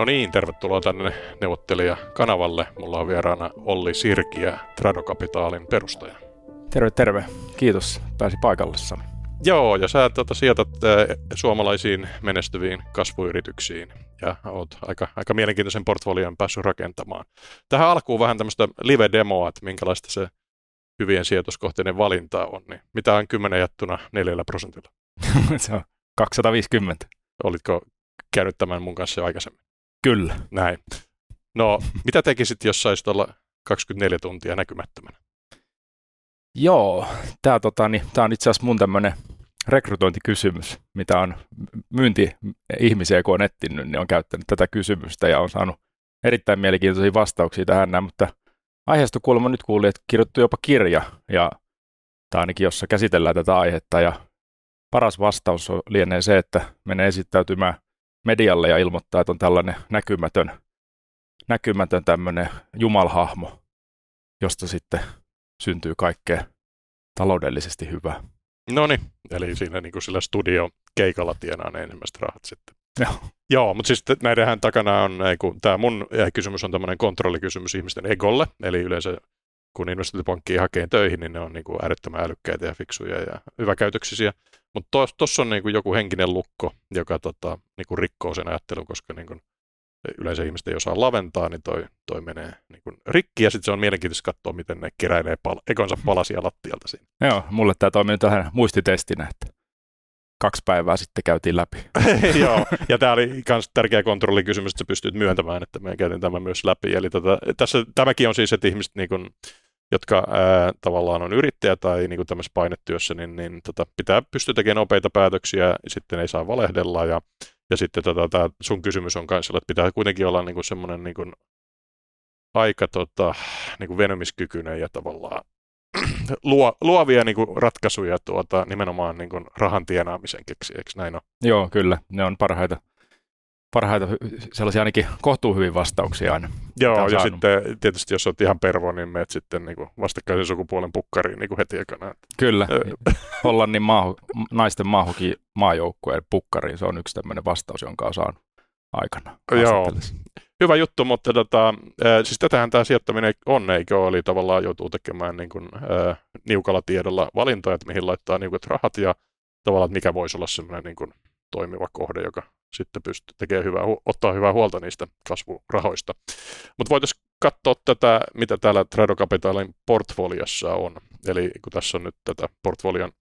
No niin, tervetuloa tänne neuvottelijakanavalle. Mulla on vieraana Olli Sirkiä, Tradokapitalin perustaja. Terve, terve. Kiitos, pääsi paikalle Sami. Joo, ja sä tuota, sijoitat äh, suomalaisiin menestyviin kasvuyrityksiin ja oot aika, aika mielenkiintoisen portfolion päässyt rakentamaan. Tähän alkuun vähän tämmöistä live-demoa, että minkälaista se hyvien sijoituskohteiden valinta on. Niin mitä on kymmenen jattuna neljällä prosentilla? se on 250. Olitko käynyt tämän mun kanssa jo aikaisemmin? Kyllä. Näin. No, mitä tekisit, jos saisit olla 24 tuntia näkymättömänä? Joo, tämä tota, niin, on itse asiassa mun tämmöinen rekrytointikysymys, mitä on myynti-ihmisiä, kun on etsinyt, niin on käyttänyt tätä kysymystä ja on saanut erittäin mielenkiintoisia vastauksia tähän näin, mutta aiheesta kuulemma nyt kuulin, että kirjoittu jopa kirja ja tämä ainakin, jossa käsitellään tätä aihetta ja paras vastaus lienee se, että menee esittäytymään medialle ja ilmoittaa, että on tällainen näkymätön, näkymätön tämmöinen jumalhahmo, josta sitten syntyy kaikkea taloudellisesti hyvää. No niin, eli siinä niin kuin sillä studio keikalla tienaa ne ensimmäiset rahat sitten. Joo. Joo, mutta siis näidenhän takana on, tämä mun kysymys on tämmöinen kontrollikysymys ihmisten egolle, eli yleensä kun investointipankkiin hakee töihin, niin ne on niin kuin äärettömän älykkäitä ja fiksuja ja hyväkäytöksisiä. Mutta tuossa on niin kuin joku henkinen lukko, joka tota, niin kuin rikkoo sen ajattelun, koska niin kuin yleensä ihmiset ei osaa laventaa, niin toi, toi menee niin kuin rikki. Ja sitten se on mielenkiintoista katsoa, miten ne keräilee pal- ekonsa palasia lattialta siinä. Joo, mulle tämä toimii nyt vähän muistitestinä, että kaksi päivää sitten käytiin läpi. Joo, ja tämä oli myös tärkeä kontrollikysymys, että sä pystyt myöntämään, että me käytiin tämä myös läpi. Eli tota, tässä, tämäkin on siis, että ihmiset niin kuin, jotka ää, tavallaan on yrittäjä tai niin tämmöisessä painetyössä, niin, niin tota, pitää pystyä tekemään nopeita päätöksiä, ja sitten ei saa valehdella, ja, ja sitten tota, tämä sun kysymys on myös että pitää kuitenkin olla niin semmoinen niin aika tota, niin venymiskykyinen ja tavallaan luo, luovia niin kuin, ratkaisuja tuota, nimenomaan niin kuin, rahan tienaamisen keksi, eikö näin ole? Joo, kyllä. Ne on parhaita parhaita, sellaisia ainakin kohtuu hyvin vastauksia aina. Joo, ja saanut. sitten tietysti jos olet ihan pervo, niin menet sitten niin vastakkaisen sukupuolen pukkariin niin kuin heti ekana. Kyllä, Hollannin maahu, naisten maahukin maajoukkueen pukkariin, se on yksi tämmöinen vastaus, jonka on saanut aikana. Joo, hyvä juttu, mutta tota, siis tätähän tämä sijoittaminen on, eikö Eli tavallaan joutuu tekemään niin kuin, äh, niukalla tiedolla valintoja, että mihin laittaa niukat rahat ja tavallaan, että mikä voisi olla semmoinen niin kuin, toimiva kohde, joka sitten pystyy tekemään hyvää, ottaa hyvää huolta niistä kasvurahoista. Mutta voitaisiin katsoa tätä, mitä täällä Trado Capitalin portfoliossa on. Eli kun tässä on nyt tätä portfolion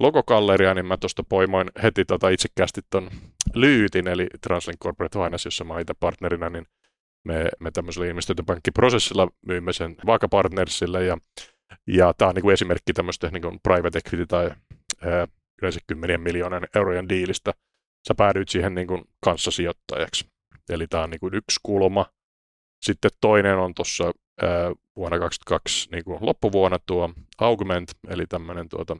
logokalleria, niin mä tuosta poimoin heti tota itsekästi tuon Lyytin, eli Translink Corporate Finance, jossa mä itse partnerina, niin me, me tämmöisellä investointipankkiprosessilla myymme sen Vaaka-partnersille, ja, ja tämä on niin esimerkki tämmöistä niin private equity tai ää, yleensä kymmenien miljoonan eurojen diilistä, sä päädyit siihen niin kuin kanssasijoittajaksi. Eli tämä on niin kuin yksi kulma. Sitten toinen on tuossa vuonna 2022 niin kuin loppuvuonna tuo Augment, eli tämmöinen tuota,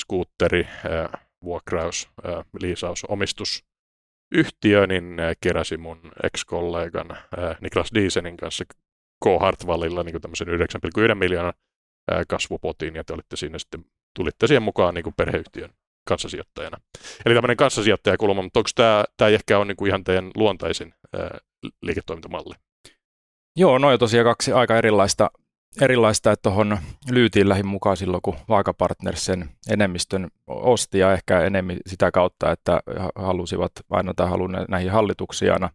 skuutteri, ää, vuokraus, ää, liisaus, omistusyhtiö, niin ää, keräsi mun ex-kollegan Niklas Diesenin kanssa K. Hartwallilla niin tämmöisen 9,1 miljoonan ää, kasvupotin, ja te olitte siinä sitten, tulitte siihen mukaan niin kuin perheyhtiön kanssasijoittajana. Eli tämmöinen kanssasijoittajakulma, mutta onko tämä, tämä ehkä on niin kuin ihan teidän luontaisin liiketoimintamalli? Joo, noin tosiaan kaksi aika erilaista, erilaista että tuohon lyytiin lähin mukaan silloin, kun Vaakapartners sen enemmistön osti ja ehkä enemmän sitä kautta, että halusivat aina tai halunnut näihin hallituksiana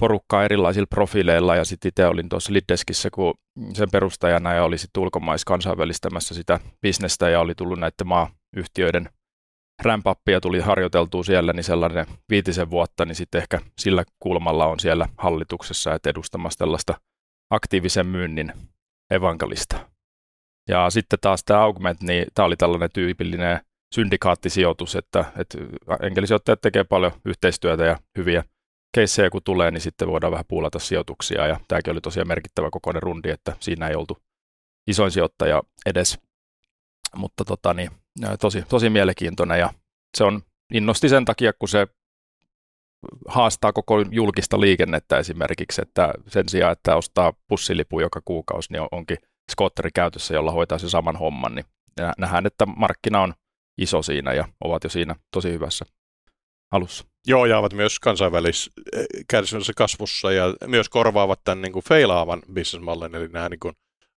porukkaa erilaisilla profiileilla. Ja sitten itse olin tuossa Liddeskissä, kun sen perustajana ja oli sitten ulkomais kansainvälistämässä sitä bisnestä ja oli tullut näiden maa yhtiöiden rämpäppiä tuli harjoiteltua siellä, niin sellainen viitisen vuotta, niin sitten ehkä sillä kulmalla on siellä hallituksessa, että edustamassa tällaista aktiivisen myynnin evankelista. Ja sitten taas tämä Augment, niin tämä oli tällainen tyypillinen syndikaattisijoitus, että, että enkelisijoittajat tekee paljon yhteistyötä ja hyviä keissejä kun tulee, niin sitten voidaan vähän puulata sijoituksia. Ja tämäkin oli tosiaan merkittävä kokoinen rundi, että siinä ei oltu isoin sijoittaja edes. Mutta tota, niin, tosi, tosi mielenkiintoinen ja se on innosti sen takia, kun se haastaa koko julkista liikennettä esimerkiksi, että sen sijaan, että ostaa bussilipu joka kuukausi, niin onkin skootteri käytössä, jolla hoitaa sen saman homman, niin nähdään, että markkina on iso siinä ja ovat jo siinä tosi hyvässä alussa. Joo, ja ovat myös kansainvälisessä kasvussa ja myös korvaavat tämän niin kuin feilaavan bisnesmallin, eli nämä niin kuin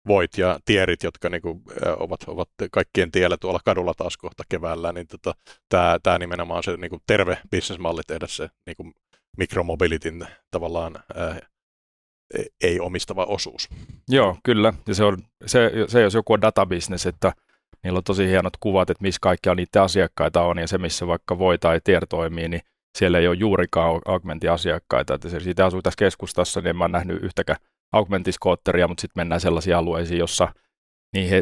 voit ja tierit, jotka niin kuin, ovat, ovat kaikkien tiellä tuolla kadulla taas kohta keväällä, niin tota, tämä, tämä nimenomaan on se niin kuin terve bisnesmalli tehdä se niin kuin mikromobilitin tavallaan ää, e, ei omistava osuus. Joo, kyllä. Ja se, on, se, se jos joku on databisnes, että niillä on tosi hienot kuvat, että missä kaikkia niiden asiakkaita on, ja se, missä vaikka voi tai tier toimii, niin siellä ei ole juurikaan augmentin asiakkaita. Että se, siitä asuu tässä keskustassa, niin en mä ole nähnyt yhtäkään augmentiskootteria, mutta sitten mennään sellaisiin alueisiin, jossa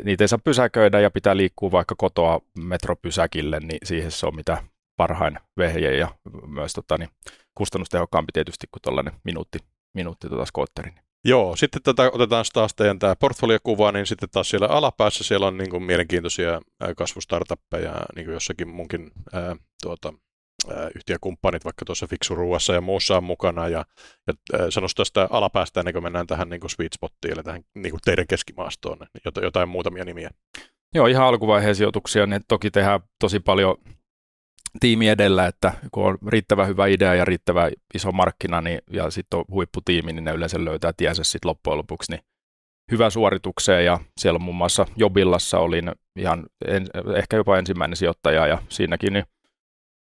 niitä ei saa pysäköidä ja pitää liikkua vaikka kotoa metropysäkille, niin siihen se on mitä parhain vehje ja myös tota, niin, kustannustehokkaampi tietysti kuin tuollainen minuutti, minuutti tota skootteri. Joo, sitten tätä, otetaan taas teidän tämä portfoliokuva, niin sitten taas siellä alapäässä siellä on niin kuin mielenkiintoisia kasvustartuppeja, niin kuin jossakin munkin ää, tuota, yhtiökumppanit vaikka tuossa Fiksuruuassa ja muussa on mukana. Ja, ja sanoisi tästä alapäästä ennen kuin mennään tähän niin kuin sweet spottiin, eli tähän niin kuin teidän keskimaastoon, niin jotain muutamia nimiä. Joo, ihan alkuvaiheen sijoituksia, niin toki tehdään tosi paljon tiimi edellä, että kun on riittävän hyvä idea ja riittävän iso markkina niin, ja sitten on huipputiimi, niin ne yleensä löytää tiensä sitten loppujen lopuksi niin hyvä suoritukseen ja siellä muun muassa Jobillassa olin ihan en, ehkä jopa ensimmäinen sijoittaja ja siinäkin niin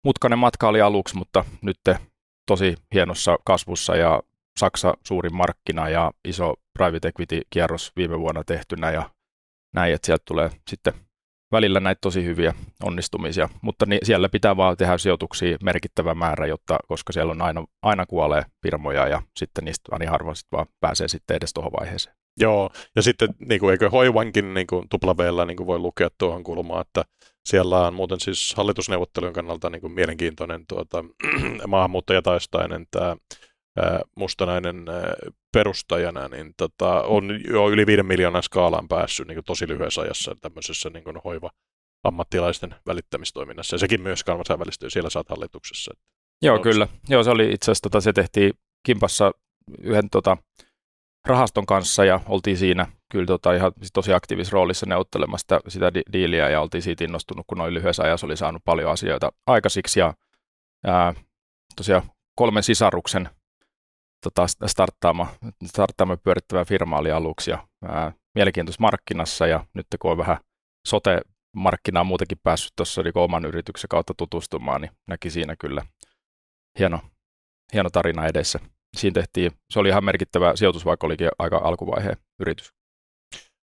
mutkainen matka oli aluksi, mutta nyt tosi hienossa kasvussa ja Saksa suurin markkina ja iso private equity-kierros viime vuonna tehtynä ja näin, että sieltä tulee sitten välillä näitä tosi hyviä onnistumisia, mutta niin siellä pitää vaan tehdä sijoituksia merkittävä määrä, jotta, koska siellä on aina, aina kuolee firmoja ja sitten niistä aina harvoin sit vaan pääsee sitten edes tuohon vaiheeseen. Joo, ja sitten niin kuin, eikö Hoivankin niin kuin, tuplaveellä niin kuin voi lukea tuohon kulmaan, että siellä on muuten siis hallitusneuvottelujen kannalta niin kuin mielenkiintoinen tuota, maahanmuuttajataistainen tämä mustanainen perustajana, niin tota, on jo yli viiden miljoonan skaalaan päässyt niin tosi lyhyessä ajassa tämmöisessä niin kuin hoiva ammattilaisten välittämistoiminnassa. Ja sekin myös kansainvälistyy, siellä saat hallituksessa. Joo, Onks... kyllä. Joo, se oli itse asiassa, tota, se tehtiin Kimpassa yhden tota, rahaston kanssa ja oltiin siinä kyllä tota, ihan tosi aktiivisessa roolissa neuvottelemassa sitä, di- diiliä ja oltiin siitä innostunut, kun noin lyhyessä ajassa oli saanut paljon asioita aikaisiksi ja ää, tosiaan kolmen sisaruksen tota, starttaama, starttaama pyörittävä firma oli aluksi ja ää, mielenkiintoisessa markkinassa ja nyt kun on vähän sote-markkinaa muutenkin päässyt tuossa niin oman yrityksen kautta tutustumaan, niin näki siinä kyllä hieno, hieno tarina edessä. Siinä tehtiin, se oli ihan merkittävä sijoitus, vaikka olikin aika alkuvaiheen yritys.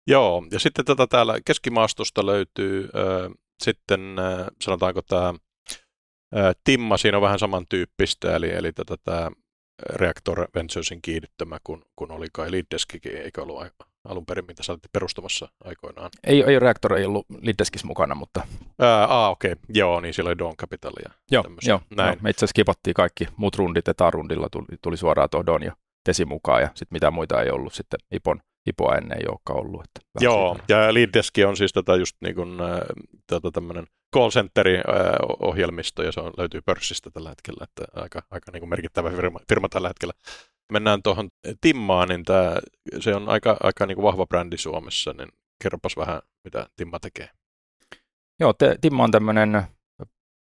Joo, ja sitten tätä täällä keskimaastosta löytyy äh, sitten, äh, sanotaanko tämä äh, Timma, siinä on vähän samantyyppistä, eli, eli tätä tämä Reactor Venturesin kiihdyttämä, kun, kun oli kai Leaddeskikin, eikä ollut alun perin, mitä sä perustamassa aikoinaan. Ei, ei Reactor ei ollut Leaddeskissä mukana, mutta... Aa, okei. Okay. Joo, niin siellä oli Dawn Capital ja Joo, joo, Näin. joo. me itse asiassa kipattiin kaikki muut rundit, että rundilla tuli, tuli suoraan tuo Don ja Tesi mukaan, ja sitten mitä muita ei ollut sitten Ipon Ipoa ennen ei olekaan ollut. Että Joo, siitä. ja Leaddesk on siis tätä just niin kuin, tätä tämmöinen call centerin ohjelmisto, ja se on, löytyy pörssistä tällä hetkellä, että aika, aika niin kuin merkittävä firma, firma tällä hetkellä. Mennään tuohon Timmaan, niin tämä, se on aika, aika niin kuin vahva brändi Suomessa, niin kerropas vähän, mitä Timma tekee. Joo, te, Timma on tämmöinen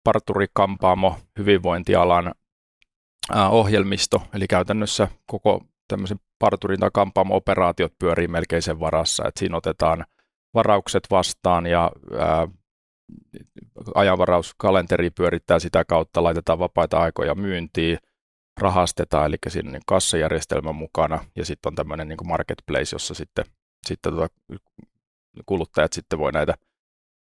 parturikampaamo hyvinvointialan ohjelmisto, eli käytännössä koko tämmöisen parturin tai kampaamo-operaatiot pyörii melkein sen varassa, että siinä otetaan varaukset vastaan ja ää, ajanvarauskalenteri pyörittää sitä kautta, laitetaan vapaita aikoja myyntiin, rahastetaan, eli siinä on niin kassajärjestelmä mukana, ja sitten on tämmöinen niin marketplace, jossa sitten, sitten tuota, kuluttajat sitten voi näitä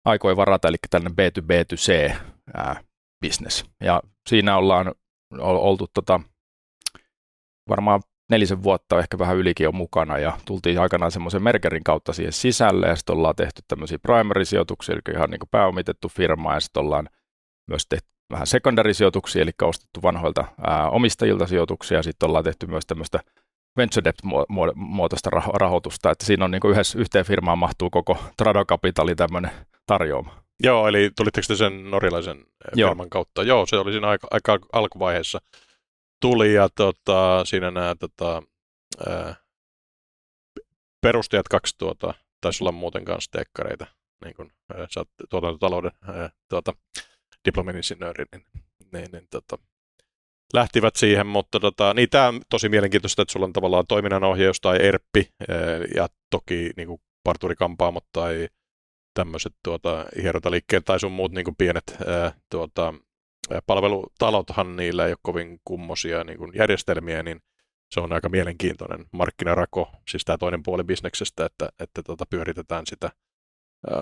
aikoja varata, eli tällainen B2B2C ää, business. Ja siinä ollaan oltu tota, varmaan nelisen vuotta, ehkä vähän ylikin on mukana ja tultiin aikanaan semmoisen merkerin kautta siihen sisälle ja sitten ollaan tehty tämmöisiä primary-sijoituksia, eli ihan niin pääomitettu firma ja sitten ollaan myös tehty vähän secondary-sijoituksia, eli ostettu vanhoilta ää, omistajilta sijoituksia ja sitten ollaan tehty myös tämmöistä venture debt-muotoista rahoitusta, että siinä on niin kuin yhdessä, yhteen firmaan mahtuu koko Trado Capitalin tämmöinen tarjoama. Joo, eli tulitteko te sen norjalaisen firman Joo. kautta? Joo, se oli siinä aika, aika alkuvaiheessa tuli ja tota, siinä nämä tota, ää, perustajat kaksi tuota, taisi olla muuten kanssa tekkareita, niin kuin ää, tuotantotalouden ää, tuota, diplomin insinööri, niin niin, niin tota, lähtivät siihen, mutta tota, niin tämä on tosi mielenkiintoista, että sulla on tavallaan toiminnanohjaus tai ERPpi ja toki niin kuin parturikampaamot tai tämmöiset tuota, hierotaliikkeet tai sun muut niin kuin pienet ää, tuota, palvelutalothan niillä ei ole kovin kummosia niin kuin järjestelmiä, niin se on aika mielenkiintoinen markkinarako, siis tämä toinen puoli bisneksestä, että, että tuota, pyöritetään sitä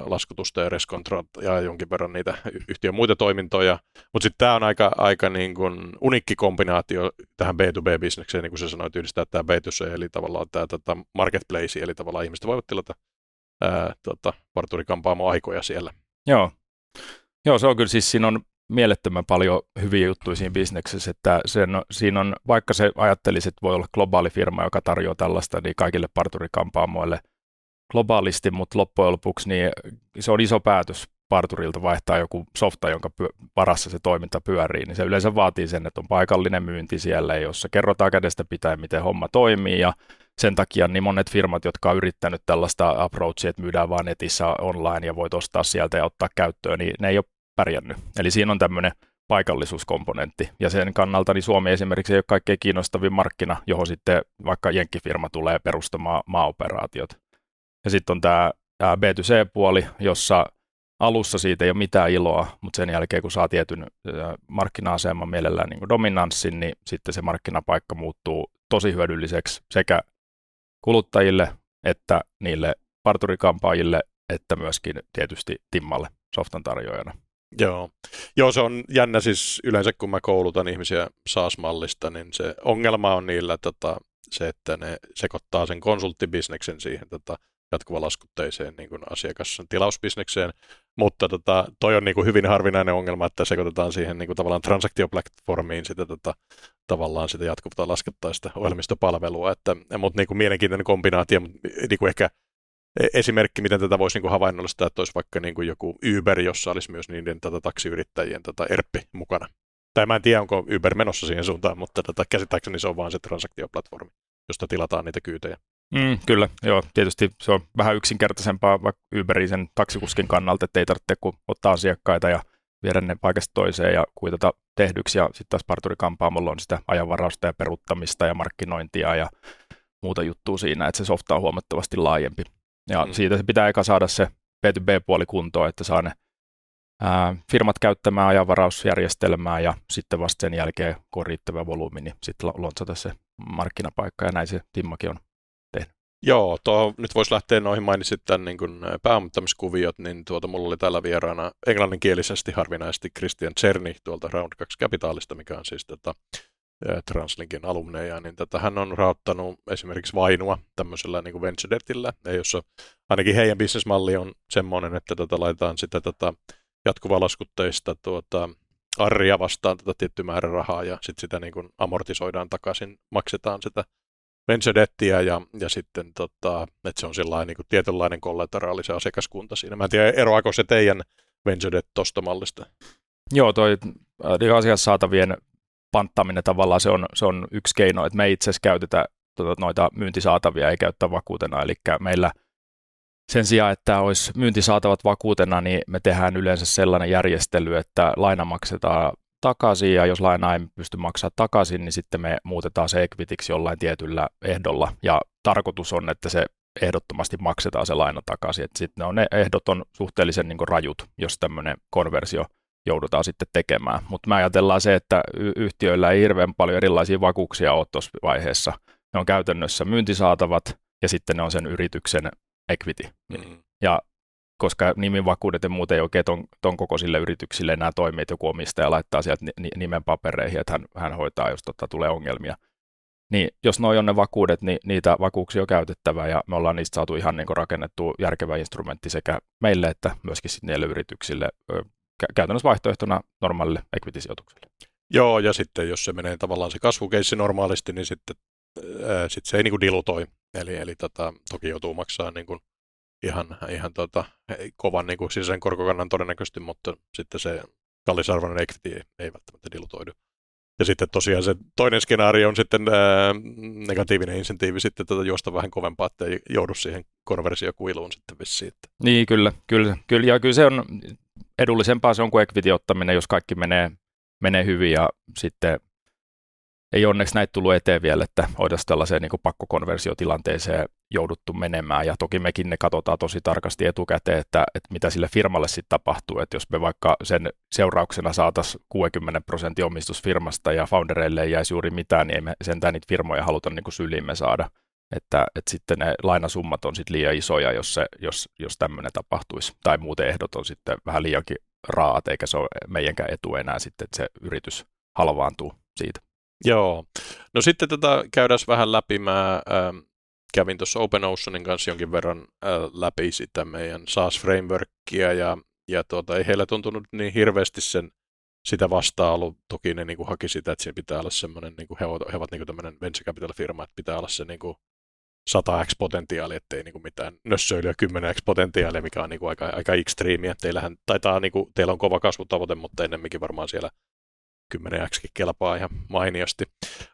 laskutusta ja reskontrol ja jonkin verran niitä yhtiön muita toimintoja. Mutta sitten tämä on aika, aika niin kuin unikki kombinaatio tähän B2B-bisnekseen, niin kuin sä sanoit, yhdistää tämä B2C, eli tavallaan tämä tota marketplace, eli tavallaan ihmiset voivat tilata tota, parturikampaamo-aikoja siellä. Joo. Joo, se on kyllä siis, siinä on mielettömän paljon hyviä juttuja siinä bisneksessä, että sen, siinä on, vaikka se ajattelisi, että voi olla globaali firma, joka tarjoaa tällaista, niin kaikille parturikampaamoille globaalisti, mutta loppujen lopuksi niin se on iso päätös parturilta vaihtaa joku softa, jonka varassa se toiminta pyörii, niin se yleensä vaatii sen, että on paikallinen myynti siellä, jossa kerrotaan kädestä pitäen, miten homma toimii, ja sen takia niin monet firmat, jotka on yrittänyt tällaista approachia, että myydään vaan netissä online ja voit ostaa sieltä ja ottaa käyttöön, niin ne ei ole pärjännyt. Eli siinä on tämmöinen paikallisuuskomponentti. Ja sen kannalta niin Suomi esimerkiksi ei ole kaikkein kiinnostavin markkina, johon sitten vaikka jenkkifirma tulee perustamaan maaoperaatiot. Ja sitten on tämä B2C-puoli, jossa alussa siitä ei ole mitään iloa, mutta sen jälkeen kun saa tietyn markkina-aseman mielellään niin kuin dominanssin, niin sitten se markkinapaikka muuttuu tosi hyödylliseksi sekä kuluttajille että niille parturikampaajille, että myöskin tietysti Timmalle softan tarjoajana. Joo. Joo, se on jännä siis yleensä, kun mä koulutan ihmisiä SaaS-mallista, niin se ongelma on niillä tota, se, että ne sekoittaa sen konsulttibisneksen siihen tota, jatkuvalaskutteiseen niin kuin asiakas tilausbisnekseen, mutta tota, toi on niin kuin hyvin harvinainen ongelma, että sekoitetaan siihen niin kuin tavallaan transaktioplatformiin sitä tota, tavallaan sitä jatkuvaa laskettaista ohjelmistopalvelua, että, mutta niin kuin mielenkiintoinen kombinaatio, niin kuin ehkä E, esimerkki, miten tätä voisi niin havainnollistaa, että olisi vaikka niin kuin joku Uber, jossa olisi myös niiden tätä taksiyrittäjien tätä ERPI mukana. Tai mä en tiedä, onko Uber menossa siihen suuntaan, mutta tätä, käsittääkseni se on vain se transaktioplatformi, josta tilataan niitä kyytejä. Mm, kyllä, joo. Tietysti se on vähän yksinkertaisempaa vaikka Uberin sen taksikuskin kannalta, että ei tarvitse kun ottaa asiakkaita ja viedä ne paikasta toiseen ja kuitata tehdyksi. Ja sitten taas parturikampaamolla on sitä ajanvarausta ja peruttamista ja markkinointia ja muuta juttua siinä, että se softa on huomattavasti laajempi. Ja mm. siitä se pitää eka saada se B2B-puoli kuntoon, että saa ne ää, firmat käyttämään ajanvarausjärjestelmää ja sitten vasta sen jälkeen, kun on riittävä volyymi, niin sitten lontsata se markkinapaikka ja näin se Timmakin on. Joo, tuo, nyt voisi lähteä noihin mainitsit tämän niin kuin pääomittamiskuviot, niin tuota, mulla oli täällä vieraana englanninkielisesti harvinaisesti Christian Czerny tuolta Round 2 Capitalista, mikä on siis tota, Translinkin alumneja, niin tätä hän on rahoittanut esimerkiksi Vainua tämmöisellä niin venture debtillä, jossa ainakin heidän bisnesmalli on semmoinen, että tätä laitetaan sitä tätä jatkuvaa laskutteista tuota, arria vastaan tätä tietty määrä rahaa ja sitten sitä niin kuin amortisoidaan takaisin, maksetaan sitä venture debttiä ja, ja sitten tota, että se on sellainen niin kuin tietynlainen kollateraali se asiakaskunta siinä. Mä en tiedä, eroako se teidän venture debt tosta mallista? Joo, toi asiakassaatavien panttaminen tavallaan se on, se on yksi keino, että me ei itse asiassa käytetä tuota, noita myyntisaatavia ei käyttää vakuutena, eli meillä sen sijaan, että olisi myyntisaatavat vakuutena, niin me tehdään yleensä sellainen järjestely, että laina maksetaan takaisin, ja jos laina ei pysty maksamaan takaisin, niin sitten me muutetaan se equitiksi jollain tietyllä ehdolla, ja tarkoitus on, että se ehdottomasti maksetaan se laina takaisin. Sitten on, ne ehdot on suhteellisen niin rajut, jos tämmöinen konversio joudutaan sitten tekemään. Mutta me ajatellaan se, että yhtiöillä ei hirveän paljon erilaisia vakuuksia ole tuossa vaiheessa. Ne on käytännössä myyntisaatavat ja sitten ne on sen yrityksen equity. Mm-hmm. Ja koska nimivakuudet ja muut ei oikein ton, ton kokoisille yrityksille enää toimi, että joku omistaja laittaa sieltä nimen papereihin, että hän, hän hoitaa, jos tota, tulee ongelmia. Niin jos noi on ne vakuudet, niin niitä vakuuksia on käytettävä ja me ollaan niistä saatu ihan niin rakennettu järkevä instrumentti sekä meille että myöskin niille yrityksille käytännössä vaihtoehtona normaalille equity-sijoitukselle. Joo, ja sitten jos se menee tavallaan se kasvukeissi normaalisti, niin sitten ää, sit se ei niin kuin dilutoi. Eli, eli tota, toki joutuu maksaa niin kuin ihan, ihan tota, kovan niin kuin sisäisen korkokannan todennäköisesti, mutta sitten se kallisarvoinen equity ei, ei välttämättä dilutoidu. Ja sitten tosiaan se toinen skenaario on sitten ää, negatiivinen insentiivi sitten tätä juosta vähän kovempaa, että ei joudu siihen konversiokuiluun sitten vissiin. Niin, kyllä, kyllä, kyllä. Ja kyllä se on edullisempaa se on kuin equity ottaminen, jos kaikki menee menee hyvin ja sitten ei onneksi näitä tullut eteen vielä, että olisi tällaiseen niin pakkokonversiotilanteeseen jouduttu menemään. Ja toki mekin ne katsotaan tosi tarkasti etukäteen, että, että mitä sille firmalle sitten tapahtuu. Että jos me vaikka sen seurauksena saataisiin 60 prosenttia omistusfirmasta ja foundereille ei jäisi juuri mitään, niin ei me sentään niitä firmoja haluta niin syliimme saada. Että, että sitten ne lainasummat on sitten liian isoja, jos, se, jos, jos tämmöinen tapahtuisi. Tai muuten ehdot on sitten vähän liiankin raat, eikä se ole meidänkään etu enää sitten, että se yritys halvaantuu siitä. Joo. No sitten tätä käydään vähän läpi. Mä ähm, kävin tuossa Open Oceanin kanssa jonkin verran äh, läpi sitä meidän SaaS-frameworkia ja, ja tuota, ei heillä tuntunut niin hirveästi sen sitä vastaan ollut. Toki ne niin kuin, haki sitä, että siinä pitää olla semmoinen, niin kuin, he, ovat, he ovat niin tämmöinen venture capital firma, että pitää olla se niin kuin, 100x potentiaali, ettei niin kuin mitään nössöilyä 10x potentiaalia, mikä on niin kuin aika, aika ekstriimiä. Teillähän taitaa, niin kuin, teillä on kova kasvutavoite, mutta ennemminkin varmaan siellä 10x kelpaa ihan mainiosti.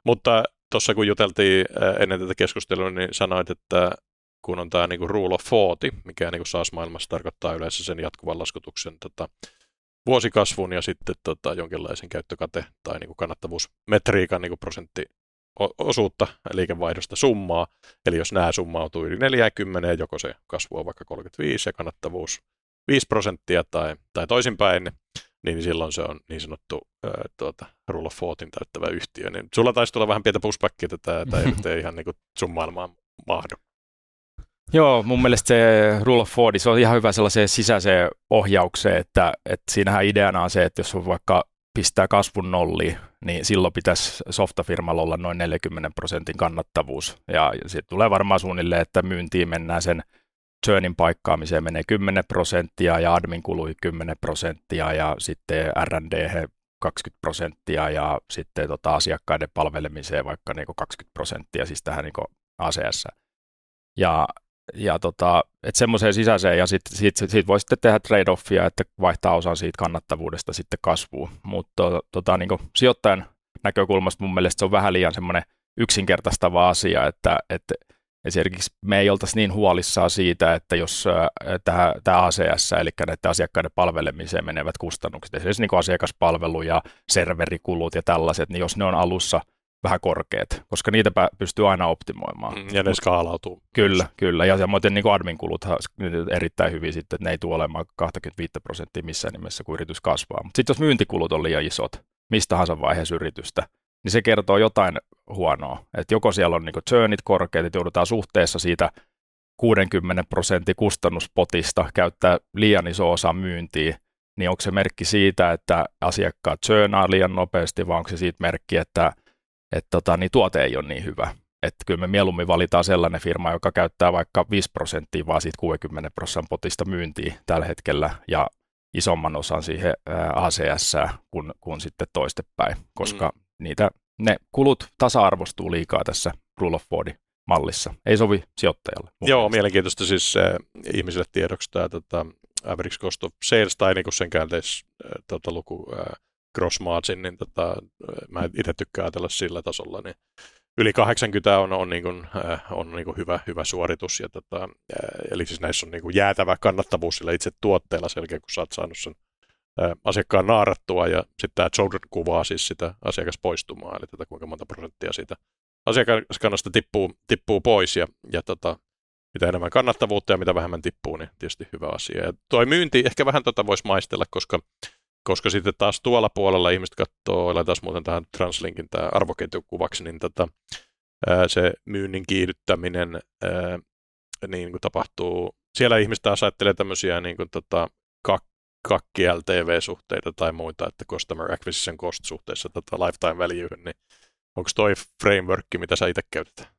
Mutta tuossa kun juteltiin äh, ennen tätä keskustelua, niin sanoit, että kun on tämä niinku rule of 40, mikä niinku SaaS-maailmassa tarkoittaa yleensä sen jatkuvan laskutuksen tota, vuosikasvun ja sitten tota, jonkinlaisen käyttökate- tai niinku kannattavuusmetriikan niinku prosentti osuutta liikevaihdosta summaa. Eli jos nämä summautuu yli 40, joko se kasvu on vaikka 35 ja kannattavuus 5 prosenttia tai, tai toisinpäin, niin silloin se on niin sanottu ää, tuota, Rule of Fortin täyttävä yhtiö. Niin sulla taisi tulla vähän pientä pushbackia, että tämä ei ihan niin kuin sun maailmaan mahdu. Joo, mun mielestä se Rule of 40, se on ihan hyvä sellaiseen sisäiseen ohjaukseen, että, että siinähän ideana on se, että jos on vaikka pistää kasvun nolliin, niin silloin pitäisi softafirmalla olla noin 40 prosentin kannattavuus. Ja sitten tulee varmaan suunnilleen, että myyntiin mennään sen churnin paikkaamiseen menee 10 prosenttia ja admin kului 10 prosenttia ja sitten R&D 20 prosenttia ja sitten tota asiakkaiden palvelemiseen vaikka niin 20 prosenttia, siis tähän niin ACS. Ja, ja tota, että semmoiseen sisäiseen ja sitten siitä, siitä, siitä voi sitten tehdä trade-offia, että vaihtaa osan siitä kannattavuudesta sitten kasvuun. Mutta tota, niin sijoittajan näkökulmasta mun mielestä se on vähän liian semmoinen yksinkertaistava asia, että, että Esimerkiksi me ei oltaisi niin huolissaan siitä, että jos tämä, tämä ACS, eli näiden asiakkaiden palvelemiseen menevät kustannukset, esimerkiksi niin asiakaspalvelu ja serverikulut ja tällaiset, niin jos ne on alussa vähän korkeat, koska niitä pystyy aina optimoimaan. Mm, ja ne skaalautuu. Kyllä, kyllä. Ja samoin niin admin kulut erittäin hyvin sitten, että ne ei tule olemaan 25 prosenttia missään nimessä, kun yritys kasvaa. Mutta sitten jos myyntikulut on liian isot, mistä tahansa vaiheessa yritystä, niin se kertoo jotain huonoa. Että joko siellä on niin churnit korkeat, että joudutaan suhteessa siitä 60 prosentin kustannuspotista käyttää liian iso osa myyntiä, niin onko se merkki siitä, että asiakkaat churnaa liian nopeasti, vai onko se siitä merkki, että, että tota, niin tuote ei ole niin hyvä. Että kyllä me mieluummin valitaan sellainen firma, joka käyttää vaikka 5 prosenttia vaan siitä 60 prosentin potista myyntiä tällä hetkellä ja isomman osan siihen ACS kuin, kuin sitten toistepäin, koska mm niitä, ne kulut tasa-arvostuu liikaa tässä Rule of 40 mallissa. Ei sovi sijoittajalle. Joo, mielestä. mielenkiintoista siis äh, ihmisille tiedoksi tämä tota, average cost of sales tai niin sen käänteis äh, tota, luku äh, gross margin, niin tota, mä itse tykkään ajatella sillä tasolla, niin yli 80 on, on, niin kuin, äh, on niin kuin hyvä, hyvä suoritus. Ja tota, äh, eli siis näissä on niin kuin jäätävä kannattavuus sillä itse tuotteella selkeä, kun sä oot saanut sen asiakkaan naarattua ja sitten tämä Jordan kuvaa siis sitä asiakaspoistumaa, eli tätä kuinka monta prosenttia siitä asiakaskannasta tippuu, tippuu pois ja, ja tota, mitä enemmän kannattavuutta ja mitä vähemmän tippuu, niin tietysti hyvä asia. Ja toi myynti ehkä vähän tota voisi maistella, koska, koska sitten taas tuolla puolella ihmiset katsoo, taas muuten tähän Translinkin tämä arvoketjukuvaksi, niin tota, se myynnin kiihdyttäminen niin kuin tapahtuu. Siellä ihmiset taas ajattelee tämmöisiä niin kuin, tota, kakki LTV-suhteita tai muita, että Customer Acquisition Cost suhteessa tota lifetime value, niin onko toi framework, mitä sä itse käytät?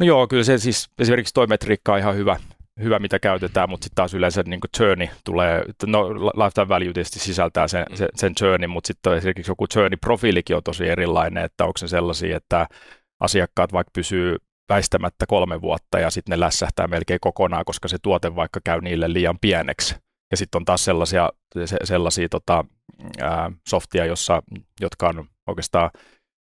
No joo, kyllä se siis esimerkiksi toi metriikka on ihan hyvä, hyvä mitä käytetään, mutta sitten taas yleensä niin journey tulee, no lifetime value tietysti sisältää sen, mm. sen, sen mutta sitten esimerkiksi joku journey-profiilikin on tosi erilainen, että onko se sellaisia, että asiakkaat vaikka pysyy väistämättä kolme vuotta ja sitten ne lässähtää melkein kokonaan, koska se tuote vaikka käy niille liian pieneksi. Ja sitten on taas sellaisia, se, sellaisia tota, ää, softia, jossa, jotka on oikeastaan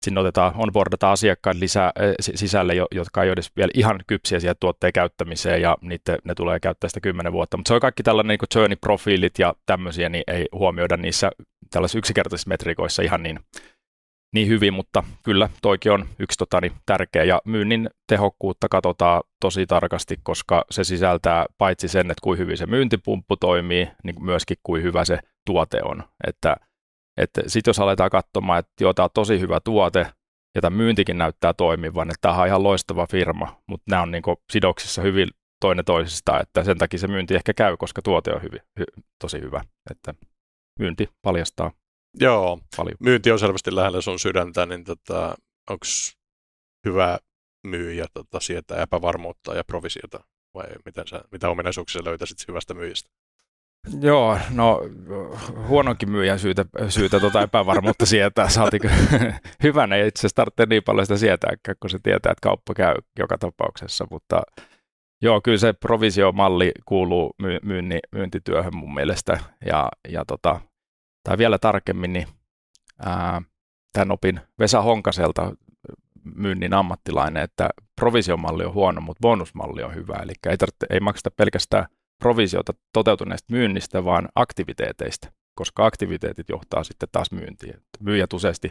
sinne otetaan, onboardataan asiakkaan lisää, sisälle, jotka ei ole edes vielä ihan kypsiä siihen tuotteen käyttämiseen ja niitä, ne tulee käyttää sitä kymmenen vuotta. Mutta se on kaikki tällainen niin journey-profiilit ja tämmöisiä, niin ei huomioida niissä tällaisissa yksinkertaisissa metrikoissa ihan niin, niin hyvin, mutta kyllä toikin on yksi tota, niin, tärkeä ja myynnin tehokkuutta katsotaan tosi tarkasti, koska se sisältää paitsi sen, että kuin hyvin se myyntipumppu toimii, niin myöskin kuin hyvä se tuote on. Että, että sitten jos aletaan katsomaan, että joo, tämä on tosi hyvä tuote, ja tämä myyntikin näyttää toimivan, että tämä on ihan loistava firma, mutta nämä on niin sidoksissa hyvin toinen toisistaan, että sen takia se myynti ehkä käy, koska tuote on hyvin, hy, tosi hyvä, että myynti paljastaa Joo, paljon. myynti on selvästi lähellä sun sydäntä, niin tota, onko hyvä myyjä tota, sietää epävarmuutta ja provisiota, vai miten sä, mitä ominaisuuksia löytäisit hyvästä myyjistä? Joo, no huononkin myyjän syytä, syytä tuota epävarmuutta sietää. Saati hyvänä ei itse asiassa tarvitse niin paljon sitä sietääkään, kun se tietää, että kauppa käy joka tapauksessa, mutta joo, kyllä se provisiomalli kuuluu my, myynni, myyntityöhön mun mielestä ja, ja tota, tai vielä tarkemmin, niin ää, tämän opin Vesa Honkaselta myynnin ammattilainen, että provisiomalli on huono, mutta bonusmalli on hyvä, eli ei, tarvitse, ei makseta pelkästään provisiota toteutuneesta myynnistä, vaan aktiviteeteista, koska aktiviteetit johtaa sitten taas myyntiin. Myyjät useasti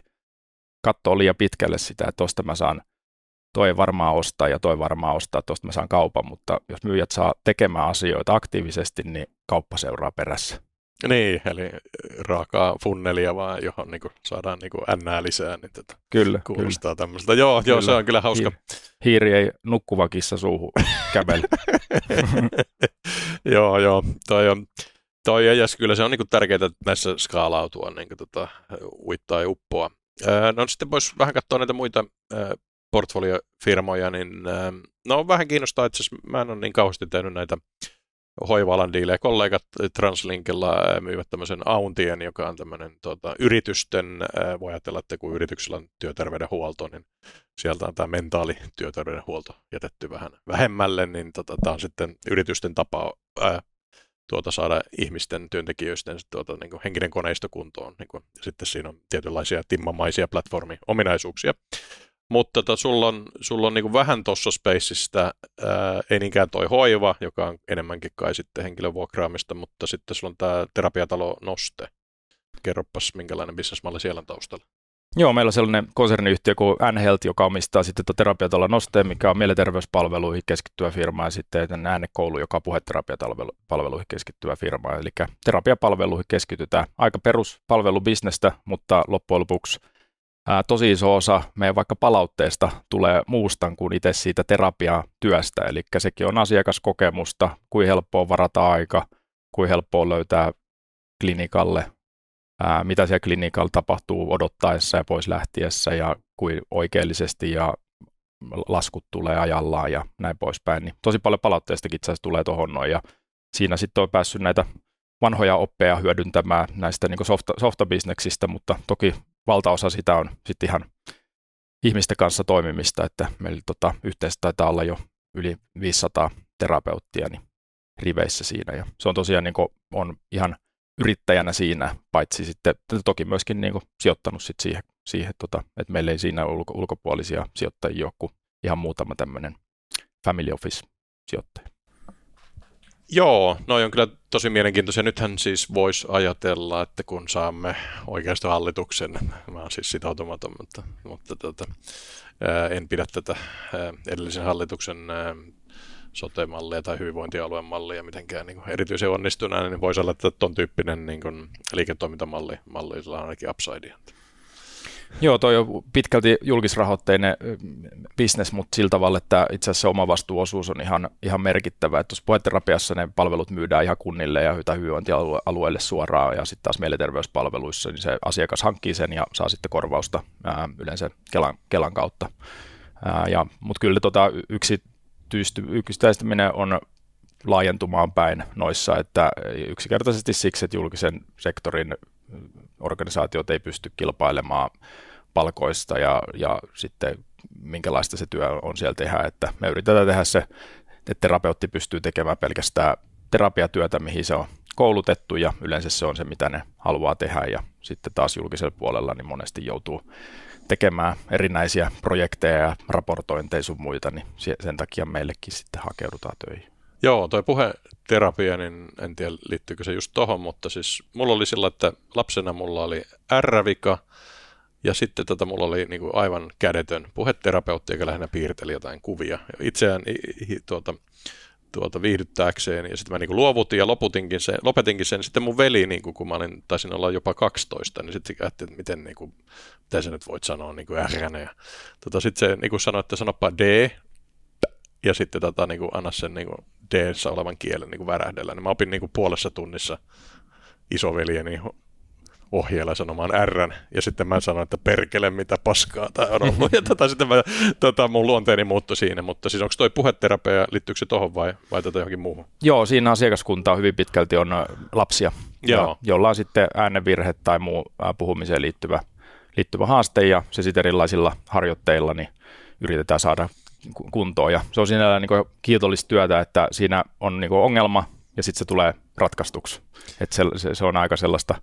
katsoo liian pitkälle sitä, että tuosta mä saan, toi varmaan ostaa ja toi varmaan ostaa, tuosta mä saan kaupan, mutta jos myyjät saa tekemään asioita aktiivisesti, niin kauppa seuraa perässä. Niin, eli raakaa funnelia vaan, johon niin kuin, saadaan niin kuin N lisää, niin tätä kyllä, kuulostaa kyllä. tämmöistä. Joo, kyllä. joo, se on kyllä hauska. Hiiri ei nukkuva kissa suuhun kävele. joo, joo, toi on, toi ja kyllä se on niin kuin tärkeää, että näissä skaalautua niin kuin, tota, uittaa ja uppoa. No sitten voisi vähän katsoa näitä muita portfoliofirmoja, niin no vähän kiinnostaa itse asiassa, mä en ole niin kauheasti tehnyt näitä hoiva-alan diilejä. Kollegat Translinkilla myyvät tämmöisen Auntien, joka on tämmöinen tota, yritysten, voi ajatella, että kun yrityksellä on työterveydenhuolto, niin sieltä on tämä mentaalityöterveydenhuolto jätetty vähän vähemmälle, niin tota, tämä on sitten yritysten tapa ää, tuota, saada ihmisten, työntekijöiden tuota, niin kuin henkinen koneisto kuntoon. Niin kuin, ja sitten siinä on tietynlaisia timmamaisia platformiominaisuuksia. Mutta tota, sulla on, sulla on niin vähän tuossa Spaceista, ää, ei niinkään toi hoiva, joka on enemmänkin kai sitten henkilövuokraamista, mutta sitten sulla on tämä terapiatalo Noste. Kerropas, minkälainen bisnesmalli siellä on taustalla. Joo, meillä on sellainen konserniyhtiö kuin N-Health, joka omistaa sitten tuota terapiatalo Noste, mikä on mielenterveyspalveluihin keskittyvä firma, ja sitten äänekoulu, joka on puheterapiapalveluihin keskittyvä firma. Eli terapiapalveluihin keskitytään aika peruspalvelubisnestä, mutta loppujen lopuksi – ää, tosi iso osa meidän vaikka palautteesta tulee muusta kuin itse siitä terapiatyöstä, eli sekin on asiakaskokemusta, kuin helppoa varata aika, kuin helppoa löytää klinikalle, ää, mitä siellä klinikalla tapahtuu odottaessa ja pois lähtiessä ja kuin oikeellisesti ja laskut tulee ajallaan ja näin poispäin. Niin tosi paljon palautteestakin itse asiassa tulee tuohon noin ja siinä sitten on päässyt näitä vanhoja oppeja hyödyntämään näistä niin softa, softabisneksistä, mutta toki valtaosa sitä on sitten ihan ihmisten kanssa toimimista, että meillä tota, yhteensä taitaa olla jo yli 500 terapeuttia niin riveissä siinä. Ja se on tosiaan niin kuin, on ihan yrittäjänä siinä, paitsi sitten toki myöskin niin kuin, sijoittanut sit siihen, siihen tota, että meillä ei siinä ulko, ulkopuolisia sijoittajia ole kuin ihan muutama tämmöinen family office sijoittaja. Joo, no on kyllä tosi mielenkiintoisia. Nythän siis voisi ajatella, että kun saamme oikeasta hallituksen, mä oon siis sitoutumaton, mutta, mutta tota, en pidä tätä edellisen hallituksen sote-mallia tai hyvinvointialueen mallia mitenkään niin erityisen onnistuneena, niin voisi olla, että tuon tyyppinen niin liiketoimintamalli malli, on ainakin upsidea. Joo, toi on pitkälti julkisrahoitteinen bisnes, mutta sillä tavalla, että itse asiassa oma vastuuosuus on ihan, ihan merkittävä. Että tuossa puheterapiassa ne palvelut myydään ihan kunnille ja hyvinvointialueelle suoraan, ja sitten taas mielenterveyspalveluissa, niin se asiakas hankkii sen ja saa sitten korvausta ää, yleensä Kelan, Kelan kautta. mutta kyllä tota, yksityistyminen on laajentumaan päin noissa, että yksinkertaisesti siksi, että julkisen sektorin organisaatiot ei pysty kilpailemaan palkoista ja, ja sitten minkälaista se työ on siellä tehdä, että me yritetään tehdä se, että terapeutti pystyy tekemään pelkästään terapiatyötä, mihin se on koulutettu ja yleensä se on se, mitä ne haluaa tehdä ja sitten taas julkisella puolella niin monesti joutuu tekemään erinäisiä projekteja ja raportointeja sun muita, niin sen takia meillekin sitten hakeudutaan töihin. Joo, toi puheterapia, niin en tiedä liittyykö se just tohon, mutta siis mulla oli sillä, että lapsena mulla oli R-vika, ja sitten tota, mulla oli niin kuin aivan kädetön puheterapeutti, joka lähinnä piirteli jotain kuvia. Itseään tuota, tuota, viihdyttääkseen. Ja sitten mä niin kuin luovutin ja loputinkin sen, lopetinkin sen. Sitten mun veli, niin kuin, kun mä olin, taisin olla jopa 12, niin sitten ajattelin, että miten, niin kuin, mitä sä nyt voit sanoa niin kuin R. Ja, tota, sitten se niin kuin sanoi, että sanoppa D, ja sitten tota, niin kuin, anna sen niin kuin d olevan kielen niin kuin värähdellä. Niin mä opin niin kuin, puolessa tunnissa isoveljeni ohjeella sanomaan R, ja sitten mä sanoin, että perkele, mitä paskaa tämä on ollut, ja tota, sitten mä, tota, mun luonteeni muuttui siinä, mutta siis onko toi puheterapia, liittyykö se tuohon vai, vai tätä johonkin muuhun? Joo, siinä asiakaskunta on hyvin pitkälti on lapsia, Joo. jolla on sitten äänenvirhe tai muu puhumiseen liittyvä, liittyvä haaste, ja se sitten erilaisilla harjoitteilla niin yritetään saada kuntoon, ja se on siinä niin kiitollista työtä, että siinä on niin ongelma, ja sitten se tulee ratkaistuksi. Et se, se, se on aika sellaista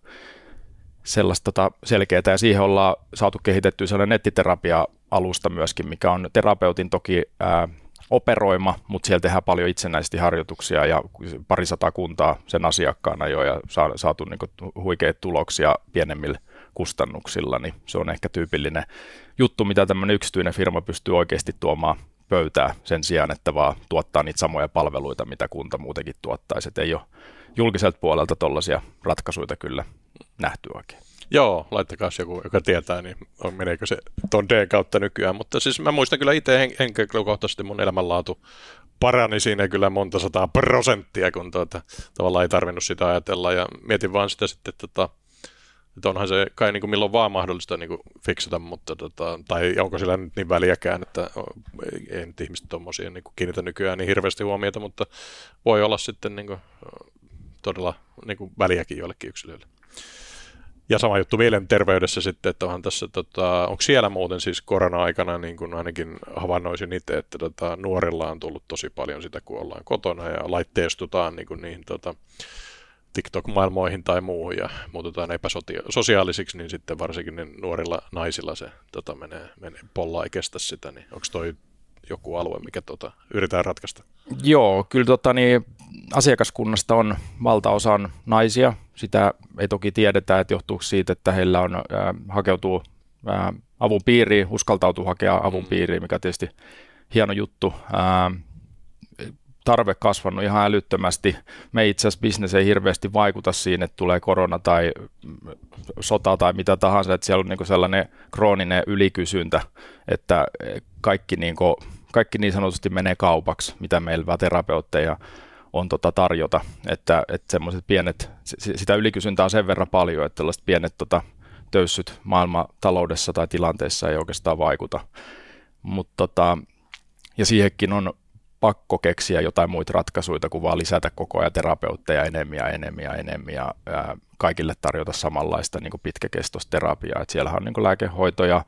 sellaista tota selkeää ja siihen ollaan saatu kehitettyä sellainen nettiterapia-alusta myöskin, mikä on terapeutin toki ää, operoima, mutta siellä tehdään paljon itsenäisesti harjoituksia ja parisata kuntaa sen asiakkaana jo ja saatu niin huikeita tuloksia pienemmillä kustannuksilla, niin se on ehkä tyypillinen juttu, mitä tämmöinen yksityinen firma pystyy oikeasti tuomaan pöytää sen sijaan, että vaan tuottaa niitä samoja palveluita, mitä kunta muutenkin tuottaisi. Et ei ole julkiselta puolelta tuollaisia ratkaisuja kyllä nähty oikein. Joo, laittakaa joku, joka tietää, niin on, meneekö se ton D kautta nykyään. Mutta siis mä muistan kyllä itse henkilökohtaisesti mun elämänlaatu parani siinä kyllä monta sataa prosenttia, kun tuota, tavallaan ei tarvinnut sitä ajatella. Ja mietin vaan sitä sitten, että, tota, että onhan se kai niin kuin milloin vaan mahdollista niin kuin fiksata, mutta tota, tai onko sillä nyt niin väliäkään, että ei, nyt ihmiset tuommoisia niin kiinnitä nykyään niin hirveästi huomiota, mutta voi olla sitten niin kuin, todella niin kuin väliäkin joillekin yksilöille. Ja sama juttu mielenterveydessä sitten, että onhan tässä, tota, onko siellä muuten siis korona-aikana, niin kuin ainakin havainnoisin itse, että tota, nuorilla on tullut tosi paljon sitä, kun ollaan kotona ja laitteistutaan niin kuin niihin tota, TikTok-maailmoihin tai muuhun ja muututaan epäsosiaalisiksi, niin sitten varsinkin niin nuorilla naisilla se tota, menee, menee, polla ei kestä sitä, niin onko toi joku alue, mikä tota, yritetään ratkaista? Joo, kyllä tota, niin, asiakaskunnasta on valtaosa on naisia. Sitä ei toki tiedetä, että johtuuko siitä, että heillä on, äh, hakeutuu äh, avun piiriin, uskaltautuu hakea avun mm. piiriin, mikä tietysti hieno juttu. Äh, tarve kasvanut ihan älyttömästi. Me itse asiassa business ei hirveästi vaikuta siinä, että tulee korona tai sota tai mitä tahansa, että siellä on niin sellainen krooninen ylikysyntä, että kaikki niin, kuin, kaikki niin sanotusti menee kaupaksi, mitä meillä terapeutteja on tota tarjota, että, että semmoiset pienet, sitä ylikysyntää on sen verran paljon, että tällaiset pienet tota, töyssyt maailmantaloudessa tai tilanteessa ei oikeastaan vaikuta. Mut tota, ja siihenkin on pakko keksiä jotain muita ratkaisuja, kuin vaan lisätä koko ajan terapeutteja enemmän ja enemmän ja enemmän ja kaikille tarjota samanlaista niin pitkäkestoista terapiaa. Et siellähän on niin lääkehoitoja,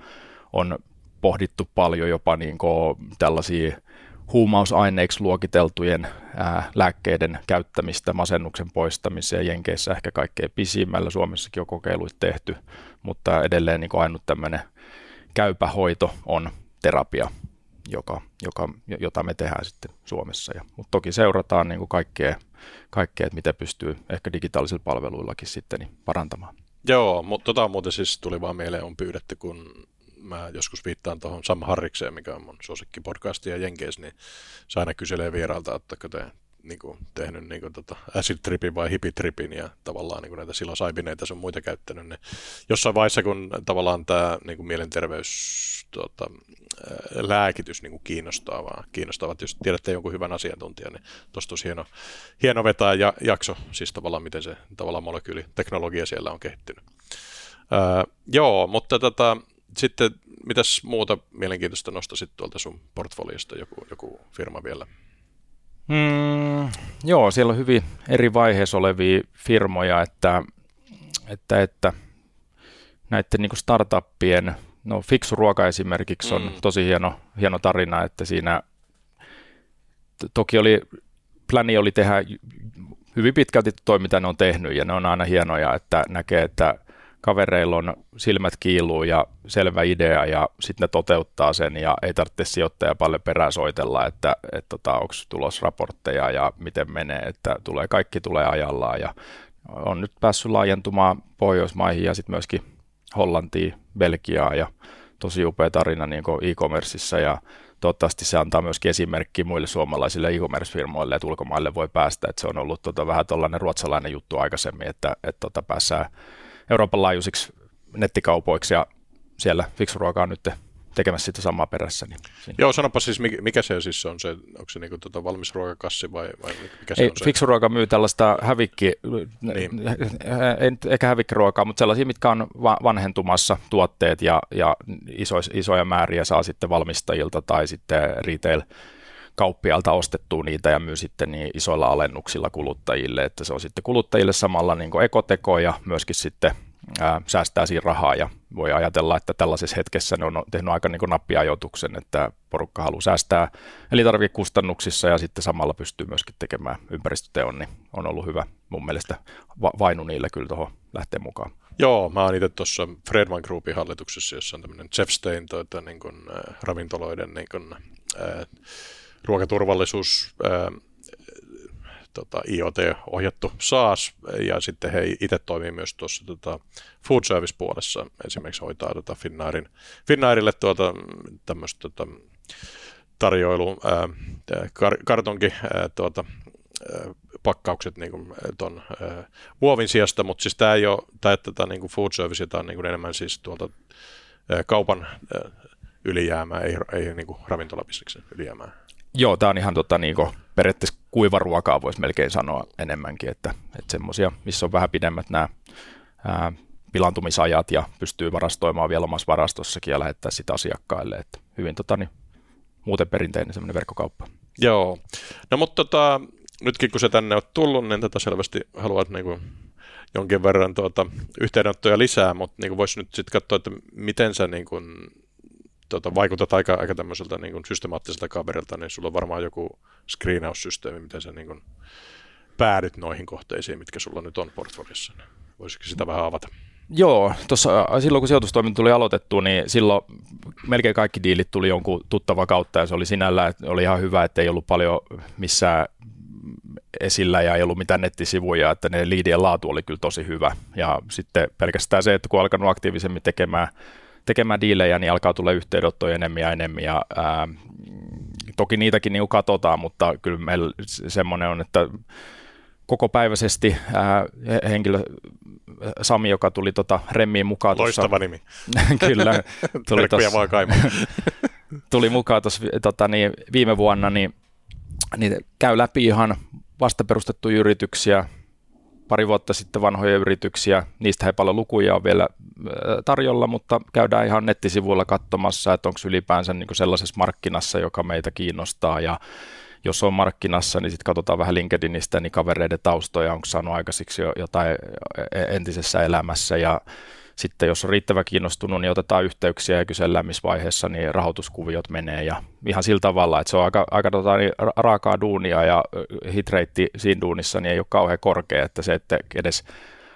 on pohdittu paljon jopa niin tällaisia huumausaineiksi luokiteltujen ää, lääkkeiden käyttämistä masennuksen poistamiseen. Jenkeissä ehkä kaikkein pisimmällä, Suomessakin on kokeiluita tehty, mutta edelleen niin ainut tämmöinen käypä hoito on terapia, joka, joka, jota me tehdään sitten Suomessa. Ja, mutta toki seurataan niin kuin kaikkea, kaikkea, että miten pystyy ehkä digitaalisilla palveluillakin sitten niin parantamaan. Joo, mutta tota muuten siis tuli vaan mieleen, on pyydetty, kun mä joskus viittaan tuohon Sam Harrikseen, mikä on mun suosikkipodcasti ja Jenkeis, niin se aina kyselee vieraalta, että te niin kuin, tehnyt niin kuin, tota, acid tripin vai hipitripin ja tavallaan niin kuin, näitä silosaibineita sun muita käyttänyt. Niin jossain vaiheessa, kun tavallaan tämä niin kuin, mielenterveys tota, lääkitys niin kuin kiinnostaa, vaan kiinnostavat, jos tiedätte jonkun hyvän asiantuntijan, niin tuosta olisi hieno, hieno vetää ja, jakso, siis tavallaan miten se tavallaan molekyyliteknologia siellä on kehittynyt. Öö, joo, mutta tota, sitten mitäs muuta mielenkiintoista nostasit tuolta sun portfoliosta joku, joku firma vielä? Mm, joo, siellä on hyvin eri vaiheessa olevia firmoja, että, että, että näiden niin startuppien, no Fiksu Ruoka esimerkiksi on mm. tosi hieno, hieno tarina, että siinä toki oli, pläni oli tehdä hyvin pitkälti toi, mitä ne on tehnyt, ja ne on aina hienoja, että näkee, että kavereilla on silmät kiiluu ja selvä idea ja sitten ne toteuttaa sen ja ei tarvitse sijoittaja paljon perään soitella, että, että tota, onko tulosraportteja ja miten menee, että tulee, kaikki tulee ajallaan ja on nyt päässyt laajentumaan Pohjoismaihin ja sitten myöskin Hollantiin, Belgiaa ja tosi upea tarina niin e-commerceissa ja toivottavasti se antaa myöskin esimerkki muille suomalaisille e-commerce-firmoille, että ulkomaille voi päästä, että se on ollut tota, vähän tuollainen ruotsalainen juttu aikaisemmin, että, että tota, päässään Euroopan laajuisiksi nettikaupoiksi ja siellä fiksuruoka on nyt tekemässä sitä samaa perässä. Niin Joo, sanoppa siis, mikä se siis on se, onko se niinku tota valmis ruokakassi vai, vai mikä se Ei, on se? Fiksuruoka myy tällaista hävikki, niin. ei ehkä hävikkiruokaa, mutta sellaisia, mitkä on vanhentumassa tuotteet ja, ja iso, isoja määriä saa sitten valmistajilta tai sitten retail kauppialta ostettua niitä ja myy sitten niin isoilla alennuksilla kuluttajille, että se on sitten kuluttajille samalla niin ekoteko ja myöskin sitten ää, säästää siinä rahaa ja voi ajatella, että tällaisessa hetkessä ne on tehnyt aika niin nappiajoituksen, että porukka haluaa säästää elintarvikekustannuksissa ja sitten samalla pystyy myöskin tekemään ympäristöteon, niin on ollut hyvä mun mielestä va- vainu niille kyllä tuohon lähteä mukaan. Joo, mä oon itse tuossa Fredman Groupin hallituksessa, jossa on tämmöinen Jeff Stein tuota, niin kun, äh, ravintoloiden niin kun, äh, ruokaturvallisuus äh, tota, IoT-ohjattu SaaS, ja sitten he itse toimii myös tuossa tota, food service-puolessa, esimerkiksi hoitaa tota Finnairin, Finnairille tuota, tämmöistä tota, tarjoilu, ää, kar, kartonki, ää, tuota, ää, pakkaukset niin kuin, ton, ää, muovin sijasta, mutta siis tämä ei ole, tämä, tätä niin kuin food service, tämä on niin kuin enemmän siis tuolta ää, kaupan ää, ylijäämää, ei, ei niin kuin ylijäämää. Joo, tämä on ihan tota, niin kuin, periaatteessa kuivaruokaa voisi melkein sanoa enemmänkin, että, että semmoisia, missä on vähän pidemmät nämä ää, pilantumisajat ja pystyy varastoimaan vielä omassa varastossakin ja lähettää sitä asiakkaille, että hyvin tota, niin, muuten perinteinen semmoinen verkkokauppa. Joo, no mutta tota, nytkin kun se tänne on tullut, niin tätä selvästi haluat niin kuin jonkin verran tuota, yhteydenottoja lisää, mutta niin voisi nyt sitten katsoa, että miten sä niin kuin, tota, vaikutat aika, aika tämmöiseltä niin kuin systemaattiselta kaverilta, niin sulla on varmaan joku screenaussysteemi, miten sä niin kuin päädyt noihin kohteisiin, mitkä sulla nyt on portfoliossa. Voisiko sitä vähän avata? Joo, tuossa silloin kun sijoitustoiminta tuli aloitettu, niin silloin melkein kaikki diilit tuli jonkun tuttava kautta ja se oli sinällä, että oli ihan hyvä, että ei ollut paljon missään esillä ja ei ollut mitään nettisivuja, että ne liidien laatu oli kyllä tosi hyvä. Ja sitten pelkästään se, että kun alkanut aktiivisemmin tekemään tekemään diilejä, niin alkaa tulla yhteydenottoja enemmän ja enemmän. Ja, ää, toki niitäkin niin katsotaan, mutta kyllä meillä semmoinen on, että kokopäiväisesti ää, henkilö Sami, joka tuli tota Remmiin mukaan. Loistava nimi. kyllä. Tuli, tos, vaan tuli mukaan tuossa tota, niin, viime vuonna, niin, niin käy läpi ihan vasta perustettuja yrityksiä, pari vuotta sitten vanhoja yrityksiä. Niistä ei paljon lukuja ole vielä tarjolla, mutta käydään ihan nettisivuilla katsomassa, että onko ylipäänsä niin kuin sellaisessa markkinassa, joka meitä kiinnostaa ja jos on markkinassa, niin sitten katsotaan vähän LinkedInistä niin kavereiden taustoja, onko saanut aikaisiksi jo jotain e, entisessä elämässä ja sitten jos on riittävän kiinnostunut, niin otetaan yhteyksiä ja kysellään, missä vaiheessa niin rahoituskuviot menee ja ihan sillä tavalla, että se on aika, aika tota, niin raakaa duunia ja hitreitti siinä duunissa niin ei ole kauhean korkea, että se, että edes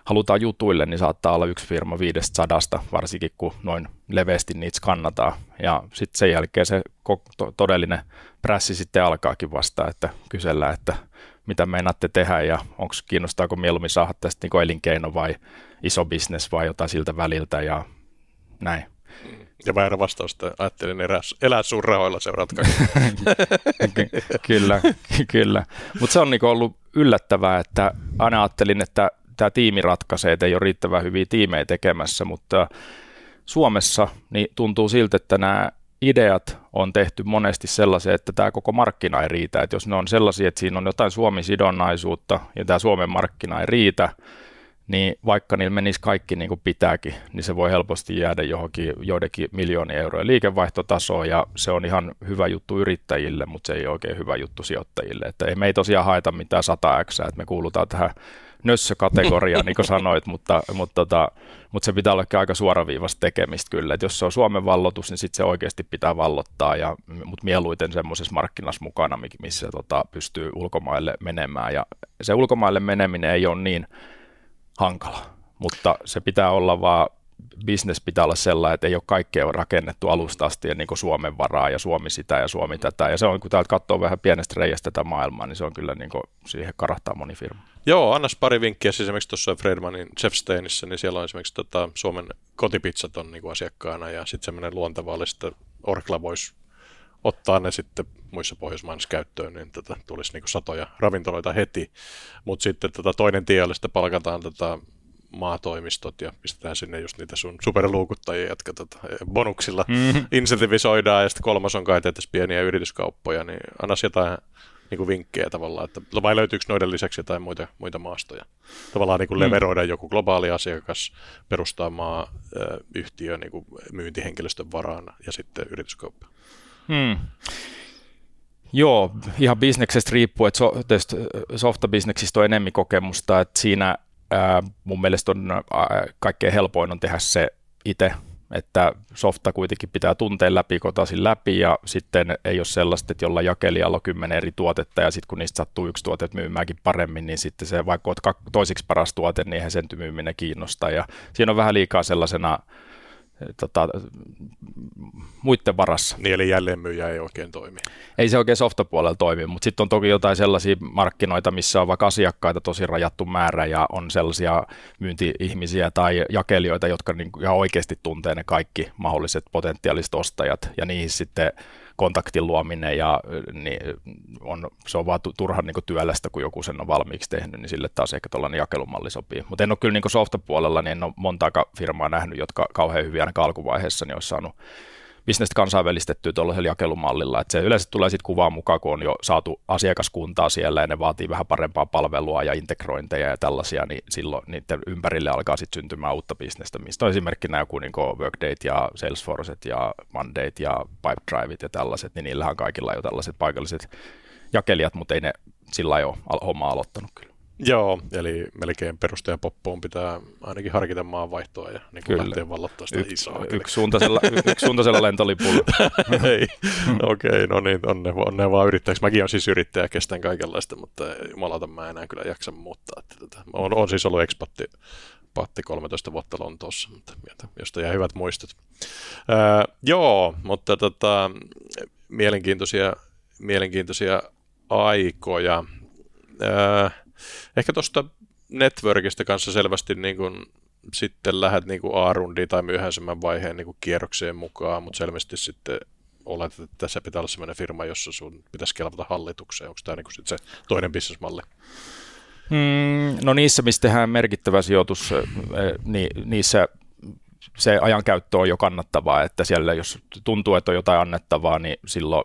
halutaan jutuille, niin saattaa olla yksi firma viidestä sadasta, varsinkin kun noin leveästi niitä skannataan. Ja sitten sen jälkeen se todellinen prässi sitten alkaakin vasta, että kysellään, että mitä meinaatte tehdä ja onko kiinnostaako mieluummin saada tästä niin elinkeino vai iso bisnes vai jotain siltä väliltä ja näin. Ja väärä vastausta, ajattelin elää, elää sun rahoilla seuratkaa. kyllä, kyllä. Mutta se on niinku ollut yllättävää, että aina ajattelin, että tämä tiimi ratkaisee, että ei ole riittävän hyviä tiimejä tekemässä, mutta Suomessa niin tuntuu siltä, että nämä ideat on tehty monesti sellaisia, että tämä koko markkina ei riitä. Että jos ne on sellaisia, että siinä on jotain Suomi-sidonnaisuutta ja tämä Suomen markkina ei riitä, niin vaikka niillä menisi kaikki niin kuin pitääkin, niin se voi helposti jäädä johonkin joidenkin miljoonien eurojen liikevaihtotasoon ja se on ihan hyvä juttu yrittäjille, mutta se ei ole oikein hyvä juttu sijoittajille. Että ei me ei tosiaan haeta mitään 100 x että me kuulutaan tähän nössökategoriaan, niin kuin sanoit, mutta, mutta, tota, mutta se pitää olla aika suoraviivasta tekemistä kyllä. että jos se on Suomen vallotus, niin sitten se oikeasti pitää vallottaa, ja, mutta mieluiten semmoisessa markkinassa mukana, missä tota, pystyy ulkomaille menemään. Ja se ulkomaille meneminen ei ole niin hankala, mutta se pitää olla vaan business pitää olla sellainen, että ei ole kaikkea rakennettu alusta asti ja niin kuin Suomen varaa ja Suomi sitä ja Suomi tätä. Ja se on, kun täältä katsoo vähän pienestä reiästä tätä maailmaa, niin se on kyllä niin kuin, siihen karahtaa moni firma. Joo, annas pari vinkkiä. Siis esimerkiksi tuossa Fredmanin Chefsteinissä, niin siellä on esimerkiksi tota, Suomen kotipizzat on niin kuin asiakkaana ja sitten semmoinen luonteva oli, että Orkla voisi ottaa ne sitten muissa Pohjoismaissa käyttöön, niin tätä tulisi niin satoja ravintoloita heti. Mutta sitten tota toinen tie oli, että palkataan tätä maatoimistot ja pistetään sinne just niitä sun superluukuttajia, jotka tota, bonuksilla mm-hmm. insentivisoidaan ja sitten kolmas on kai pieniä yrityskauppoja, niin anna jotain niin kuin vinkkejä tavallaan, että vai löytyykö noiden lisäksi jotain muita, muita maastoja? Tavallaan niin kuin mm. leveroida joku globaali asiakas, perustaa maa yhtiö niin kuin myyntihenkilöstön varaan ja sitten yrityskauppa. Hmm. Joo, ihan bisneksestä riippuu, että so, softabisneksistä on enemmän kokemusta, että siinä ää, mun mielestä on ää, kaikkein helpoin on tehdä se itse, että softa kuitenkin pitää tuntea läpi kotaisin läpi ja sitten ei ole sellaista, että jolla jakelijalla on kymmenen eri tuotetta ja sitten kun niistä sattuu yksi tuote myymääkin paremmin, niin sitten se vaikka olet toisiksi paras tuote, niin eihän sen myyminen kiinnosta ja siinä on vähän liikaa sellaisena tota, muiden varassa. Niin, eli jälleenmyyjä ei oikein toimi. Ei se oikein softapuolella toimi, mutta sitten on toki jotain sellaisia markkinoita, missä on vaikka asiakkaita tosi rajattu määrä ja on sellaisia myynti-ihmisiä tai jakelijoita, jotka niin ihan oikeasti tuntee ne kaikki mahdolliset potentiaaliset ostajat ja niihin sitten kontaktin luominen ja niin on, se on vaan turhan niin työlästä, kun joku sen on valmiiksi tehnyt, niin sille taas ehkä tuollainen jakelumalli sopii. Mutta en ole kyllä niin softapuolella, niin en ole monta firmaa nähnyt, jotka kauhean hyvin ainakaan alkuvaiheessa niin olisi saanut bisnestä kansainvälistettyä tuollaisella jakelumallilla. että se yleensä tulee sitten kuvaan mukaan, kun on jo saatu asiakaskuntaa siellä ja ne vaatii vähän parempaa palvelua ja integrointeja ja tällaisia, niin silloin niiden ympärille alkaa sitten syntymään uutta bisnestä, mistä on esimerkkinä joku niin Workday ja Salesforce ja Monday ja Pipedriveit ja tällaiset, niin niillähän kaikilla jo tällaiset paikalliset jakelijat, mutta ei ne sillä ole hommaa aloittanut kyllä. Joo, eli melkein perustajan poppoon pitää ainakin harkita maanvaihtoa ja niin Kyllä. lähteä vallottaa sitä Yks, isoa. Yksisuuntaisella, yksisuuntaisella lentolipulla. Ei, okei, okay, no niin, on ne, on ne vaan yrittäjäksi. Mäkin on siis yrittäjä, kestän kaikenlaista, mutta jumalauta mä enää kyllä jaksa muuttaa. Tätä. Tota, on, on siis ollut ekspatti patti 13 vuotta Lontoossa, mutta josta jäi hyvät muistot. Öö, joo, mutta tota, mielenkiintoisia, mielenkiintoisia aikoja. Öö, ehkä tuosta networkista kanssa selvästi niin kuin, sitten lähdet niin kuin A-rundiin tai myöhäisemmän vaiheen niin kuin kierrokseen mukaan, mutta selvästi sitten olet, että tässä pitää olla sellainen firma, jossa sun pitäisi kelvata hallitukseen. Onko tämä niin kuin se toinen bisnesmalli? Mm, no niissä, missä tehdään merkittävä sijoitus, niin niissä se ajankäyttö on jo kannattavaa, että siellä jos tuntuu, että on jotain annettavaa, niin silloin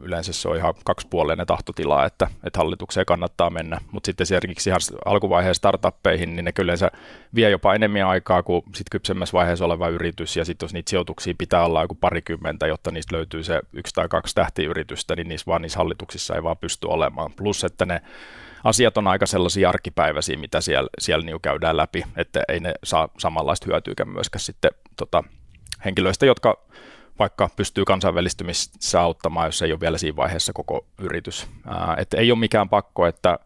yleensä se on ihan kaksipuolinen tahtotila, että, että hallitukseen kannattaa mennä. Mutta sitten esimerkiksi ihan alkuvaiheen startuppeihin, niin ne kyllä yleensä vie jopa enemmän aikaa kuin sit kypsemmässä vaiheessa oleva yritys, ja sitten jos niitä sijoituksia pitää olla joku parikymmentä, jotta niistä löytyy se yksi tai kaksi tähtiyritystä, niin niissä vaan niissä hallituksissa ei vaan pysty olemaan. Plus, että ne asiat on aika sellaisia arkipäiväisiä, mitä siellä, siellä niin käydään läpi, että ei ne saa samanlaista hyötyäkään myöskään sitten tota, henkilöistä, jotka vaikka pystyy kansainvälistymissä auttamaan, jos ei ole vielä siinä vaiheessa koko yritys. Ää, että ei ole mikään pakko, että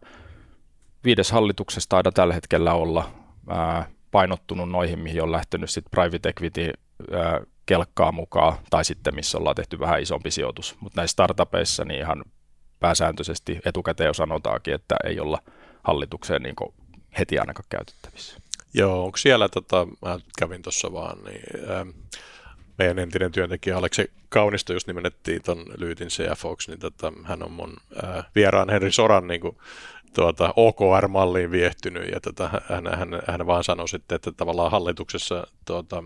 viides hallituksessa taida tällä hetkellä olla ää, painottunut noihin, mihin on lähtenyt sitten private equity ää, kelkkaa mukaan, tai sitten missä ollaan tehty vähän isompi sijoitus. Mutta näissä startupeissa niin ihan pääsääntöisesti etukäteen jo sanotaankin, että ei olla hallitukseen niin heti ainakaan käytettävissä. Joo, onko siellä, tota, mä kävin tuossa vaan, niin ähm, meidän entinen työntekijä Aleksi Kaunisto just nimennettiin tuon Lyytin CFOksi, niin tota, hän on mun äh, vieraan Henri Soran niin kuin, tuota, OKR-malliin viehtynyt, ja tota, hän, hän, hän vaan sanoi sitten, että tavallaan hallituksessa tuota,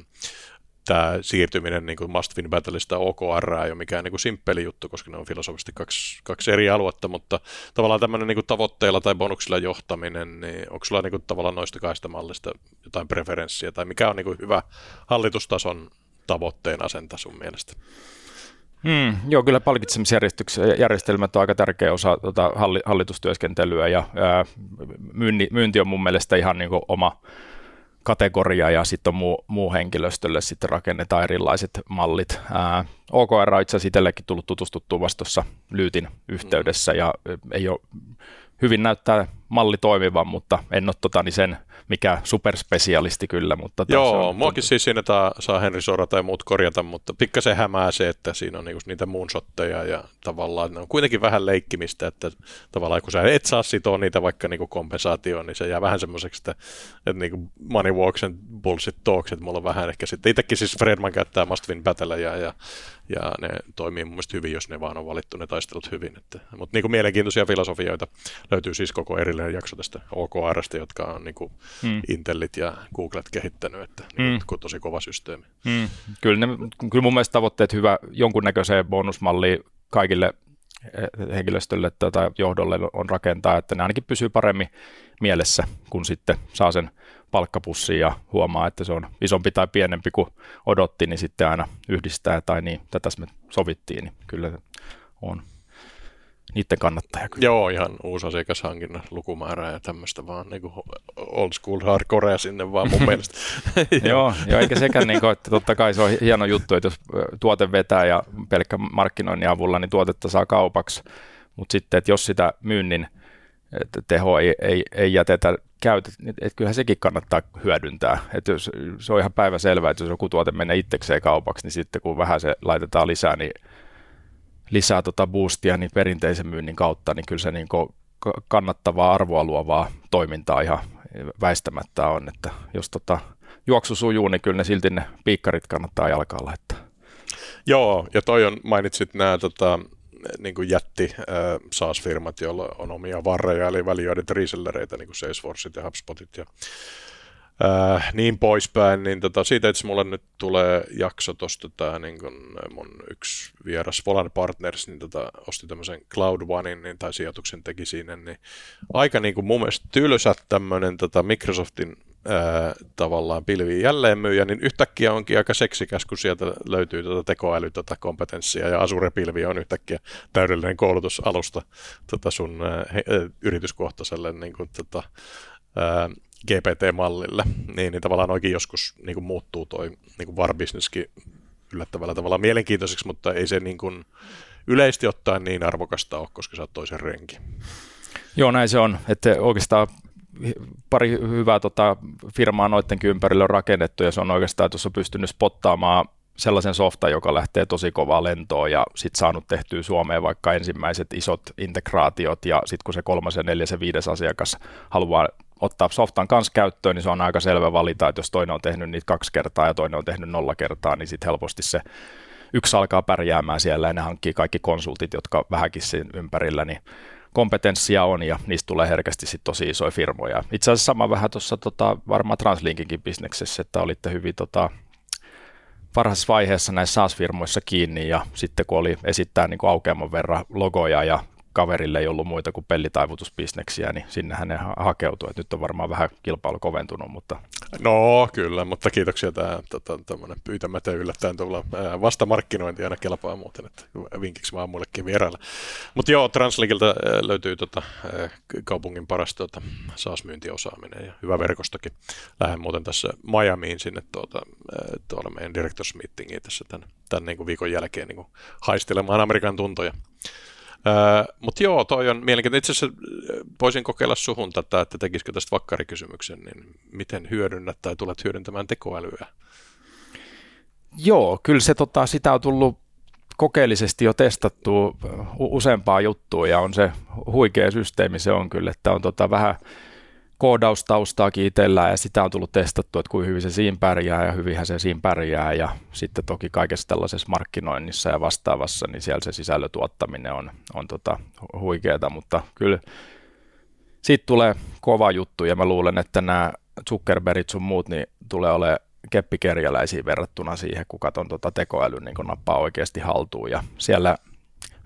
tämä siirtyminen niin kuin Must Win Battleista OKR ei ole mikään niin kuin simppeli juttu, koska ne on filosofisesti kaksi, kaksi eri aluetta, mutta tavallaan tämmöinen niin kuin tavoitteilla tai bonuksilla johtaminen, niin onko sulla niin kuin tavallaan noista kaista mallista jotain preferenssiä, tai mikä on niin kuin hyvä hallitustason tavoitteen asenta sun mielestä? Hmm, joo, kyllä palkitsemisjärjestelmät on aika tärkeä osa tota, hallitustyöskentelyä ja ää, myynti, myynti on mun mielestä ihan niin kuin oma, kategoria ja sitten muu, muu henkilöstölle sitten rakennetaan erilaiset mallit. Ää, OKR on itse asiassa itsellekin tullut tutustuttua vasta tuossa Lyytin yhteydessä ja ei ole, hyvin näyttää malli toimivan, mutta en ole tota, niin sen mikä superspesialisti kyllä. Mutta Joo, on, muakin siis siinä taa, saa Henri Sora tai muut korjata, mutta pikkasen hämää se, että siinä on niinku niitä moonshotteja ja tavallaan ne on kuitenkin vähän leikkimistä, että tavallaan kun sä et saa sitoa niitä vaikka niinku kompensaatioon, niin se jää vähän semmoiseksi, että, että niinku money walks and bullshit talks, että mulla on vähän ehkä sitten, itsekin siis Fredman käyttää must win battleja ja, ja ne toimii mun mielestä hyvin, jos ne vaan on valittu ne taistelut hyvin. Että, mutta niinku mielenkiintoisia filosofioita löytyy siis koko erillinen jakso tästä OKRstä, jotka on niinku mm. Intellit ja Googlet kehittänyt, että niin mm. tosi kova systeemi. Mm. Kyllä, ne, kyllä mun mielestä tavoitteet hyvä jonkunnäköiseen bonusmalliin kaikille henkilöstölle tai johdolle on rakentaa, että ne ainakin pysyy paremmin mielessä, kun sitten saa sen palkkapussiin ja huomaa, että se on isompi tai pienempi kuin odotti, niin sitten aina yhdistää tai niin, tätä me sovittiin, niin kyllä on niiden kannattaja. Kyllä. Joo, ihan uusi asiakashankinnan lukumäärä ja tämmöistä vaan niin kuin old school hardcore sinne vaan mun mielestä. joo, joo, eikä sekään, niin kuin, että totta kai se on hieno juttu, että jos tuote vetää ja pelkkä markkinoinnin avulla, niin tuotetta saa kaupaksi, mutta sitten, että jos sitä myynnin teho ei, ei, ei jätetä käytä, että kyllähän sekin kannattaa hyödyntää. Että jos, se on ihan päivä selvää, että jos joku tuote menee itsekseen kaupaksi, niin sitten kun vähän se laitetaan lisää, niin lisää tota boostia niin perinteisen myynnin kautta, niin kyllä se niin kannattavaa arvoa luovaa toimintaa ihan väistämättä on, että jos tota juoksu sujuu, niin kyllä ne silti ne piikkarit kannattaa jalkaan laittaa. Joo, ja toi on, mainitsit nämä tota, niin kuin jätti äh, SaaS-firmat, joilla on omia varreja, eli valioidit resellereitä, niin kuin Salesforceit ja HubSpotit ja äh, niin poispäin, niin tota, siitä itse mulle nyt tulee jakso tuosta tämä niin kun mun yksi vieras Volan Partners, niin tota, osti tämmöisen Cloud Onein, niin, tai sijoituksen teki siinä, niin aika niin kuin mun mielestä tylsä tämmöinen tota Microsoftin ää, tavallaan pilviin jälleenmyyjä, niin yhtäkkiä onkin aika seksikäs, kun sieltä löytyy tuota tekoäly, tuota kompetenssia, ja Azure-pilvi on yhtäkkiä täydellinen koulutusalusta tuota sun ää, he, yrityskohtaiselle niin kuin, tuota, ää, GPT-mallille, niin, niin tavallaan oikein joskus niin kuin muuttuu toi niin VAR-bisneskin yllättävällä tavalla mielenkiintoiseksi, mutta ei se niin kuin yleisesti ottaen niin arvokasta ole, koska sä oot toisen renki. Joo, näin se on. Että oikeastaan pari hyvää tota, firmaa noidenkin ympärille on rakennettu ja se on oikeastaan tuossa pystynyt spottaamaan sellaisen softan, joka lähtee tosi kovaa lentoon ja sitten saanut tehtyä Suomeen vaikka ensimmäiset isot integraatiot ja sitten kun se kolmas ja neljäs ja viides asiakas haluaa ottaa softan kanssa käyttöön, niin se on aika selvä valita, että jos toinen on tehnyt niitä kaksi kertaa ja toinen on tehnyt nolla kertaa, niin sitten helposti se yksi alkaa pärjäämään siellä ja ne hankkii kaikki konsultit, jotka vähänkin sen ympärillä, niin kompetenssia on ja niistä tulee herkästi sit tosi isoja firmoja. Itse asiassa sama vähän tuossa tota, varmaan Translinkinkin bisneksessä, että olitte hyvin tota, varhaisessa vaiheessa näissä SaaS-firmoissa kiinni ja sitten kun oli esittää niin aukeaman verran logoja ja kaverille ei ollut muita kuin pellitaivutusbisneksiä, niin sinnehän ne hakeutui. Nyt on varmaan vähän kilpailu koventunut, mutta... No kyllä, mutta kiitoksia tämä tota, pyytämätön yllättäen tulla vastamarkkinointi aina kelpaa muuten, että vinkiksi vaan muillekin vierailla. Mutta joo, Translinkilta löytyy tota, kaupungin paras tota, SaaS-myyntiosaaminen ja hyvä verkostokin. Lähden muuten tässä Miamiin sinne tuota, tuolla meidän directors meetingiin tässä tämän, tämän niin kuin viikon jälkeen niin kuin haistelemaan Amerikan tuntoja. Mutta joo, toi on mielenkiintoinen. Itse asiassa voisin kokeilla suhun tätä, että tekisikö tästä vakkarikysymyksen, niin miten hyödynnät tai tulet hyödyntämään tekoälyä? Joo, kyllä se tota, sitä on tullut kokeellisesti jo testattu useampaa juttua ja on se huikea systeemi se on kyllä, että on tota vähän koodaustaustaakin itsellään ja sitä on tullut testattua, että kuinka hyvin se siinä pärjää ja hyvinhän se siinä pärjää. Ja sitten toki kaikessa tällaisessa markkinoinnissa ja vastaavassa, niin siellä se sisällön tuottaminen on, on tota huikeeta, mutta kyllä siitä tulee kova juttu ja mä luulen, että nämä Zuckerbergit sun muut niin tulee olemaan keppikerjäläisiä verrattuna siihen, kuka ton tota tekoälyn niin nappaa oikeasti haltuun. Ja siellä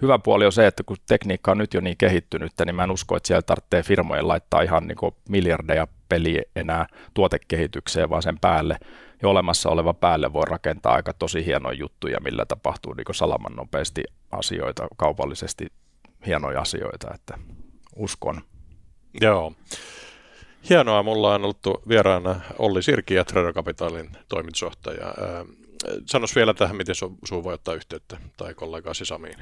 hyvä puoli on se, että kun tekniikka on nyt jo niin kehittynyt, niin mä en usko, että siellä tarvitsee firmojen laittaa ihan niin kuin miljardeja peliä enää tuotekehitykseen, vaan sen päälle jo olemassa oleva päälle voi rakentaa aika tosi hienoja juttuja, millä tapahtuu niin salaman nopeasti asioita, kaupallisesti hienoja asioita, että uskon. Joo. Hienoa, mulla on ollut vieraana Olli Sirki ja Trero Capitalin toimitusjohtaja. Sanois vielä tähän, miten sinun voi ottaa yhteyttä tai kollegaasi Samiin.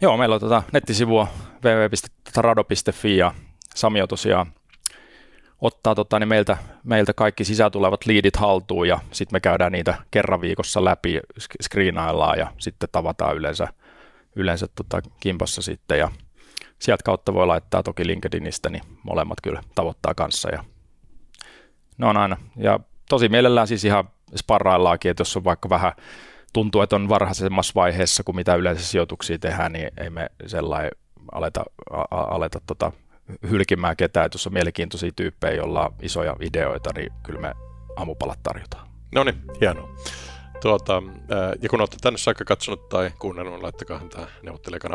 Joo, meillä on tuota nettisivua www.rado.fi ja Samio tosiaan ottaa tota, niin meiltä, meiltä kaikki sisätulevat liidit haltuun ja sitten me käydään niitä kerran viikossa läpi, screenaillaan ja sitten tavataan yleensä, yleensä tota, kimpassa sitten ja sieltä kautta voi laittaa toki LinkedInistä, niin molemmat kyllä tavoittaa kanssa ja ne on aina, ja tosi mielellään siis ihan sparraillaankin, että jos on vaikka vähän tuntuu, että on varhaisemmassa vaiheessa kuin mitä yleensä sijoituksia tehdään, niin ei me sellainen aleta, a, aleta tota, hylkimään ketään, että jos on mielenkiintoisia tyyppejä, joilla on isoja ideoita, niin kyllä me aamupalat tarjotaan. No niin, hienoa. Tuota, ja kun olette tänne saakka katsonut tai kuunnellut, niin laittakaa tämä